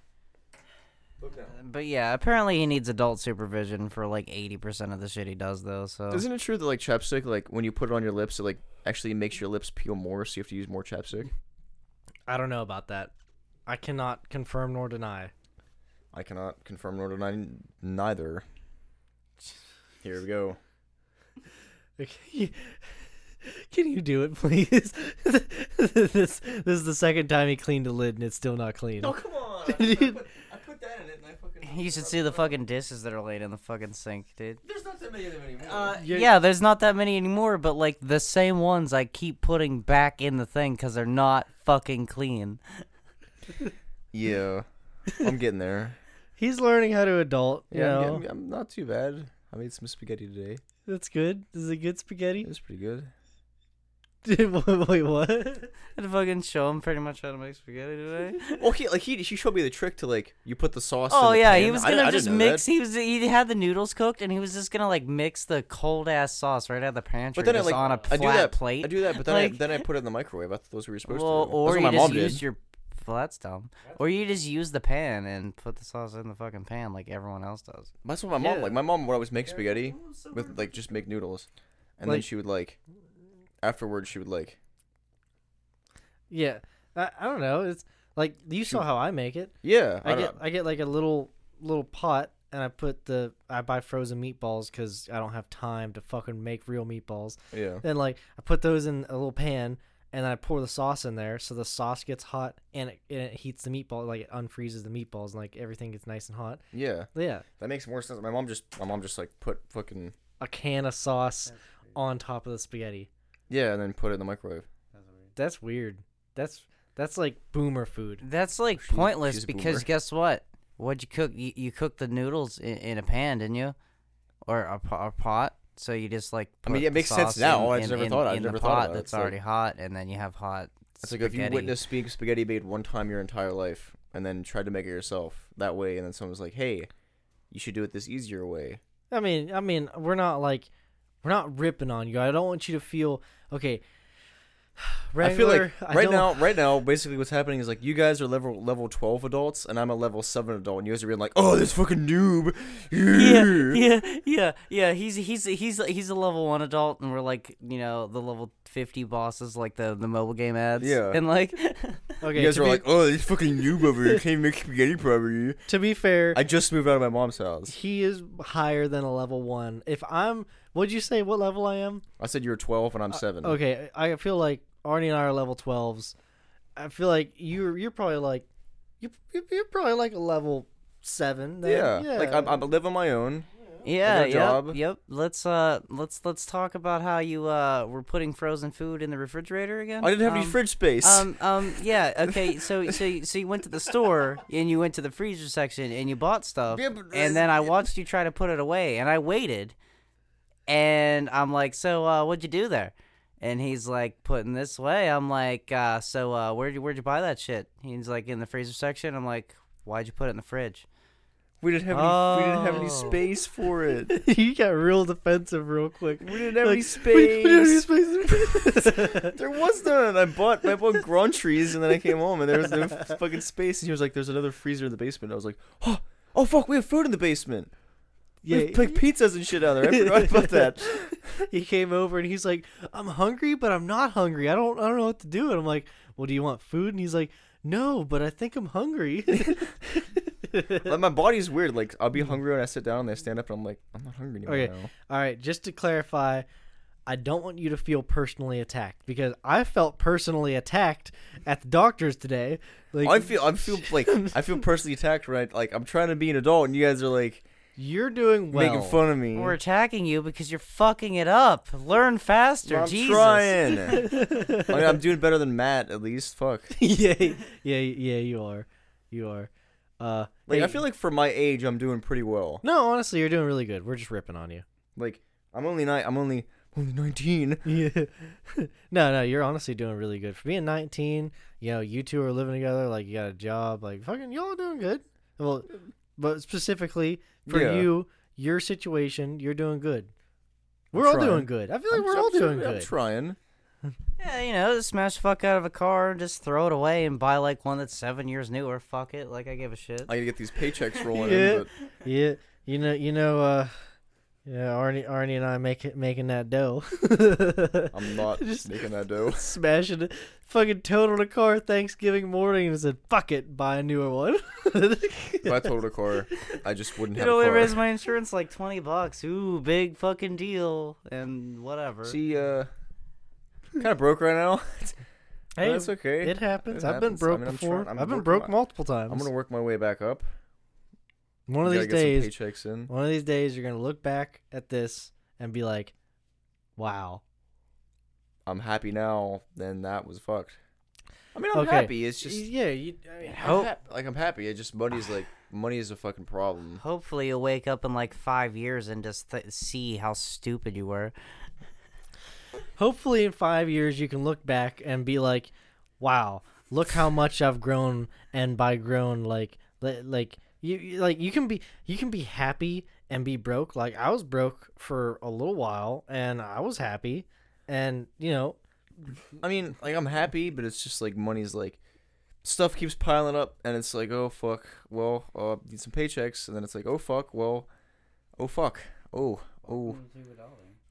Look now. Uh, but yeah, apparently he needs adult supervision for like 80% of the shit he does, though. So Isn't it true that like chapstick, like when you put it on your lips, it like actually makes your lips peel more, so you have to use more chapstick? i don't know about that i cannot confirm nor deny I cannot confirm nor deny neither. Here we go. Can you do it, please? this this is the second time he cleaned a lid and it's still not clean. Oh come on! I put- I put that in it, and I fucking. You should see the fucking dishes that are laid in the fucking sink, dude. There's not that many of them anymore. Uh, You're- yeah, there's not that many anymore, but like the same ones I keep putting back in the thing because they're not fucking clean. yeah, I'm getting there. He's learning how to adult. You Yeah, I'm, getting- I'm not too bad. I made some spaghetti today. that's good. This is it good spaghetti. It was pretty good. Dude, wait, wait, what? I fucking show him pretty much how to make spaghetti today. Well, he like he she showed me the trick to like you put the sauce. Oh in the yeah, pan. he was gonna I just didn't mix. that. He was he had the noodles cooked, and he was just gonna like mix the cold ass sauce right out of the pantry, But then I like on a I flat do that plate. I do that, but then Like- I then I put it in the microwave. I thought those were supposed well, to. or That's you what my just mom use did. your. Well, that's dumb. Or you just use the pan and put the sauce in the fucking pan like everyone else does. That's what my mom Yeah. like. My mom would always make spaghetti with like just make noodles, and then she would like. Afterwards, she would like. Yeah, I, I don't know. It's like you saw how I make it. Yeah, I I, get I get like a little little pot and I put the I buy frozen meatballs because I don't have time to fucking make real meatballs. yeah. Then like I put those in a little pan and then I pour the sauce in there so the sauce gets hot and it, and it heats the meatball like it unfreezes the meatballs and like everything gets nice and hot. Yeah, Yeah, that makes more sense. My mom just my mom just like put fucking a can of sauce on top of the spaghetti. Yeah, and then put it in the microwave. That's weird. That's that's like boomer food. That's like She's- pointless she's a because boomer. guess what? What'd you cook? You, you cooked the noodles in, in a pan, didn't you? Or a, po- a pot? So you just like. I mean, put yeah, it the makes sense sauce now. I just in, never in- thought- I in never the thought pot about it. that's It's like- already hot, and then you have hot. It's like if you spaghetti. witnessed being spaghetti made one time your entire life, and then tried to make it yourself that way, and then someone's like, "Hey, you should do it this easier way." I mean, I mean, we're not like we're not ripping on you. I don't want you to feel okay. I feel like I right now, right now, basically what's happening is like you guys are level level twelve adults, and I'm a level seven adult, and you guys are being like, "Oh, this fucking noob." yeah, yeah, yeah, yeah. He's he's he's he's a level one adult, and we're like, you know, the level fifty bosses, like the the mobile game ads. Yeah. and like, Okay, You guys are be, like, "Oh, this fucking noob over here can't make spaghetti properly." to be fair, I just moved out of my mom's house. he is higher than a level one. If I'm, what'd you say? What level I am? I said you're twelve, and I'm seven. Okay, I feel like Arnie and I are level twelves. I feel like you're you're probably like you you're, you're probably like a level seven. then. Yeah, yeah. like I'm, I live on my own. yeah, got yep, job. yep. Let's uh, let's let's talk about how you uh were putting frozen food in the refrigerator again. I didn't have any Um, fridge space. Um, um, yeah, okay. So, so, you- so you went to the store and you went to the freezer section and you bought stuff, Yeah, but- and then I watched you try to put it away, and I waited, and I'm like, so, uh, what'd you do there? And he's like, putting this way. I'm like, uh, so, uh, where'd you, where'd you buy that shit? He's like, in the freezer section. I'm like, why'd you put it in the fridge? we didn't have any. We didn't have any Oh. space for it. you got real defensive real quick. We didn't have any space. we didn't have any space. There was none. I bought I bought groceries and then I came home and there was no fucking space. And he was like, "There's another freezer in the basement." I was like, "Oh, oh fuck, we have food in the basement." Yeah, yeah, like pizzas and shit out there. I forgot about that. he came over and he's like, "I'm hungry, but I'm not hungry. I don't I don't know what to do." And I'm like, "Well, do you want food?" And he's like, "No, but I think I'm hungry." like my body's weird. Like I'll be hungry when I sit down and I stand up and I'm like, I'm not hungry anymore Okay. now. All right, just to clarify, I don't want you to feel personally attacked because I felt personally attacked at the doctor's today. Like I feel I feel like I feel personally attacked right like I'm trying to be an adult and you guys are like you're doing well. making fun of me. We're attacking you because you're fucking it up. Learn faster. I'm Jesus. trying. I mean, I'm doing better than Matt at least. Fuck. yeah, yeah, yeah. You are, you are. Uh, Like hey, I feel like for my age, I'm doing pretty well. no, honestly, you're doing really good. We're just ripping on you. Like I'm only nine. I'm only only 19. Yeah. no, no, you're honestly doing really good for being 19. You know, you two are living together. Like you got a job. Like fucking, y'all doing good. Well, but specifically for Yeah. you, your situation, you're doing good. We're I'm all trying. doing good. I feel like I'm- we're I'm all doing trying- I'm good. trying. Yeah, you know, smash the fuck out of a car, and just throw it away, and buy like one that's seven years newer. Fuck it, like I give a shit. I gotta get these paychecks rolling Yeah. in. Yeah, you know, you know, uh, yeah, Arnie, Arnie and I make it, making that dough. I'm not Just- making that dough. smashing it. Fucking totaled a car Thanksgiving morning and said, "Fuck it, buy a newer one." If I totaled a car, I just wouldn't It have a only raised my insurance like twenty bucks. Ooh, big fucking deal, and whatever. See, uh, kind of broke right now. But hey, that's okay. it happens. It I've been happens. I broke mean, I'm before. trying- I'm I've been broke my- multiple times. I'm gonna work my way back up. One of these days, paychecks in. one of these days, you're gonna look back at this and be like, "Wow." I'm happy now. Then that was fucked. I mean, I'm Okay. happy. It's just yeah, you. I mean, I'm Hope- hap- like I'm happy. It just money's like money is a fucking problem. Hopefully, you'll wake up in like five years and just th- see how stupid you were. hopefully in five years you can look back and be like, "Wow, look how much I've grown." And by grown, like, li- like you, you- like you can be, you can be happy and be broke. Like I was broke for a little while, and I was happy, and you know, I mean, like I'm happy, but it's just like money's like stuff keeps piling up, and it's like, oh fuck, well, uh, need some paychecks, and then it's like, oh fuck, well, oh fuck, oh, oh,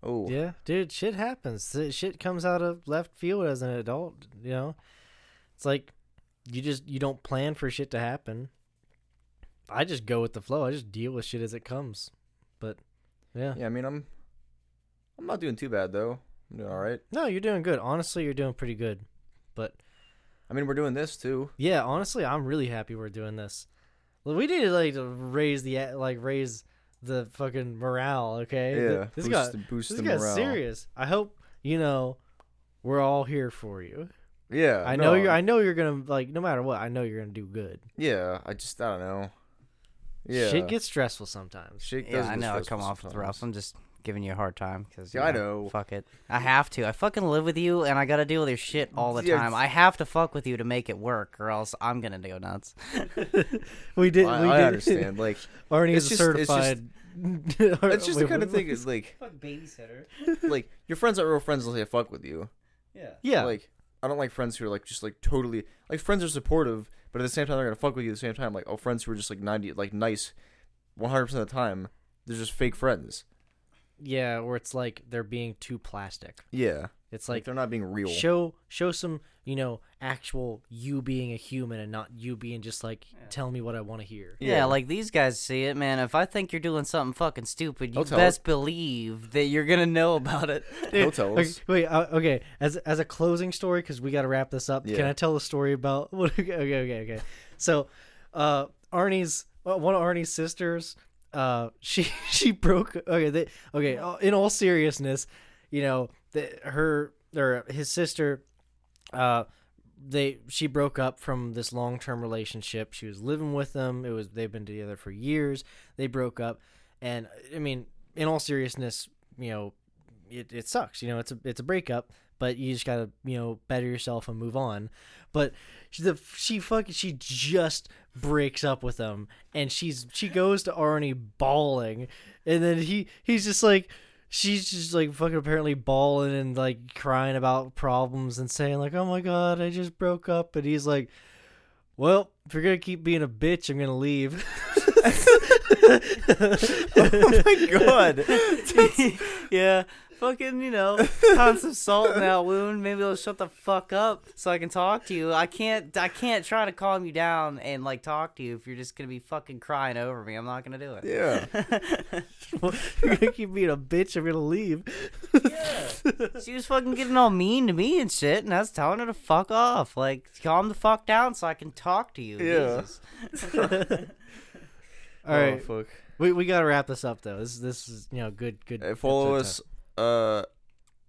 oh. yeah, dude, shit happens. Shit comes out of left field as an adult. You know, it's like you just you don't plan for shit to happen. I just go with the flow. I just deal with shit as it comes. But yeah. Yeah, I mean, I'm, I'm not doing too bad though. I'm doing all right. No, you're doing good. Honestly, you're doing pretty good. But I mean, we're doing this too. yeah, honestly, I'm really happy we're doing this. Well, we need to like to raise the like raise the fucking morale. Okay. Yeah, This boost, got the, boost this the got morale. serious. I hope you know we're all here for you. Yeah, I no, know you're. I know you're gonna like no matter what. I know you're gonna do good. yeah, I just I don't know. Yeah, Shit gets stressful sometimes. Shit Yeah, I get know I stressful come off with rough. I'm just giving you a hard time because Yeah, I know. Fuck it. I have to. I fucking live with you, and I gotta deal with your shit all the Yeah, time. I have to fuck with you to make it work, or else I'm gonna go nuts. we did. I, we I did. understand. Like, Arnie It's is a just- it's just- certified. it's just the kind of thing. Is like, Fuck babysitter. like your friends aren't real friends unless they fuck with you. Yeah. Yeah. Like, I don't like friends who are like just like totally like friends are supportive, but at the same time they're gonna fuck with you at the same time. Like, oh, friends who are just like ninety, like nice, one hundred percent of the time, they're just fake friends. Yeah, or it's like they're being too plastic. Yeah, It's like like they're not being real. show show some you know actual you being a human and not you being just like tell me what I want to hear. Yeah. Yeah. like these guys see it, man. If I think you're doing something fucking stupid, you I'll best believe that you're gonna know about it. He'll tell Okay, us. wait, uh, okay. As as a closing story, because we got to wrap this up. Yeah. Can I tell a story about? What, okay, okay, okay. So, uh, Arnie's uh, one of Arnie's sisters. Uh, she she broke. Okay, they, okay. uh, In all seriousness, you know, the, her or his sister, uh, they she broke up from this long term relationship. She was living with them. It was they've been together for years. They broke up, and I mean, in all seriousness, you know, it, it sucks. You know, it's a it's a breakup, but you just gotta you know better yourself and move on. But she, the she fucking she just breaks up with him, and she's she goes to Arnie bawling, and then he he's just like. She's just like fucking apparently bawling and like crying about problems and saying like, "Oh my god, I just broke up," and he's like, "Well, if you're gonna keep being a bitch, I'm gonna leave." oh my god. yeah, fucking, you know, pound some salt in that wound. Maybe it'll shut the fuck up so I can talk to you. I can't, I can't try to calm you down and like talk to you if you're just gonna be fucking crying over me. I'm not gonna do it. Yeah. You're gonna keep being a bitch. I'm gonna leave. yeah. She was fucking getting all mean to me and shit, and I was telling her to fuck off. Like, calm the fuck down so I can talk to you. Yeah. Jesus. All right, Oh, fuck. we we gotta wrap this up though. This this is you know good good. Uh, follow episode us uh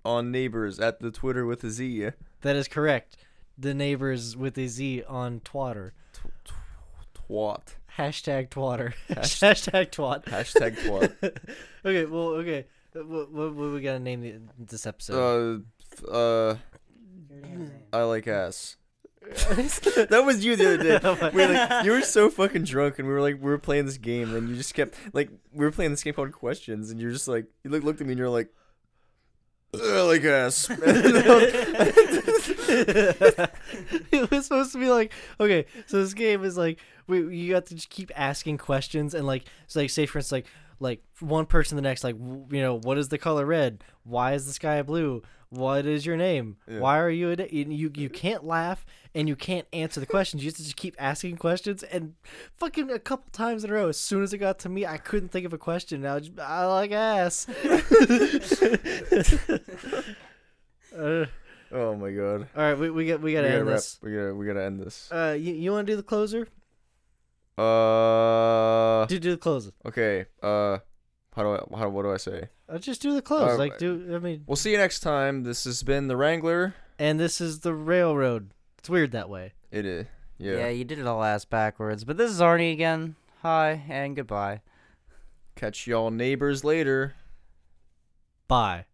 on neighbors at the Twitter with a Z. That is correct. The neighbors with a Z on Twatter. Twat. Hashtag Twatter. Hash- Hashtag Twat. Hashtag twat. okay, well, okay. What, what, what we gotta name the, this episode? uh, uh, I like ass. that was you the other day. We were like, you were so fucking drunk, and we were like, we were playing this game, and you just kept like, we were playing this game called Questions, and you're just like, you look, looked at me, and you're like, I like ass. it was supposed to be like okay so this game is like we you got to just keep asking questions and like it's like say for instance like like one person the next like w- you know what is the color red? Why is the sky blue what is your name Yeah. why are you a da-" you you can't laugh and you can't answer the questions you to just keep asking questions and fucking a couple times in a row as soon as it got to me i couldn't think of a question now just, i like ass uh, oh my god. all right we, we got we We gotta gotta end wrap. this We gotta. We gotta end this. uh, you, you want to do the closer? Uh. Do do the closer. Okay. Uh. How do I? How? What do I say? Uh, just do the close. Uh, like do I mean? We'll see you next time. This has been the Wrangler. And this is the railroad. It's weird that way. It is. Yeah. Yeah, you did it all ass backwards. But this is Arnie again. Hi and goodbye. Catch y'all neighbors later. Bye.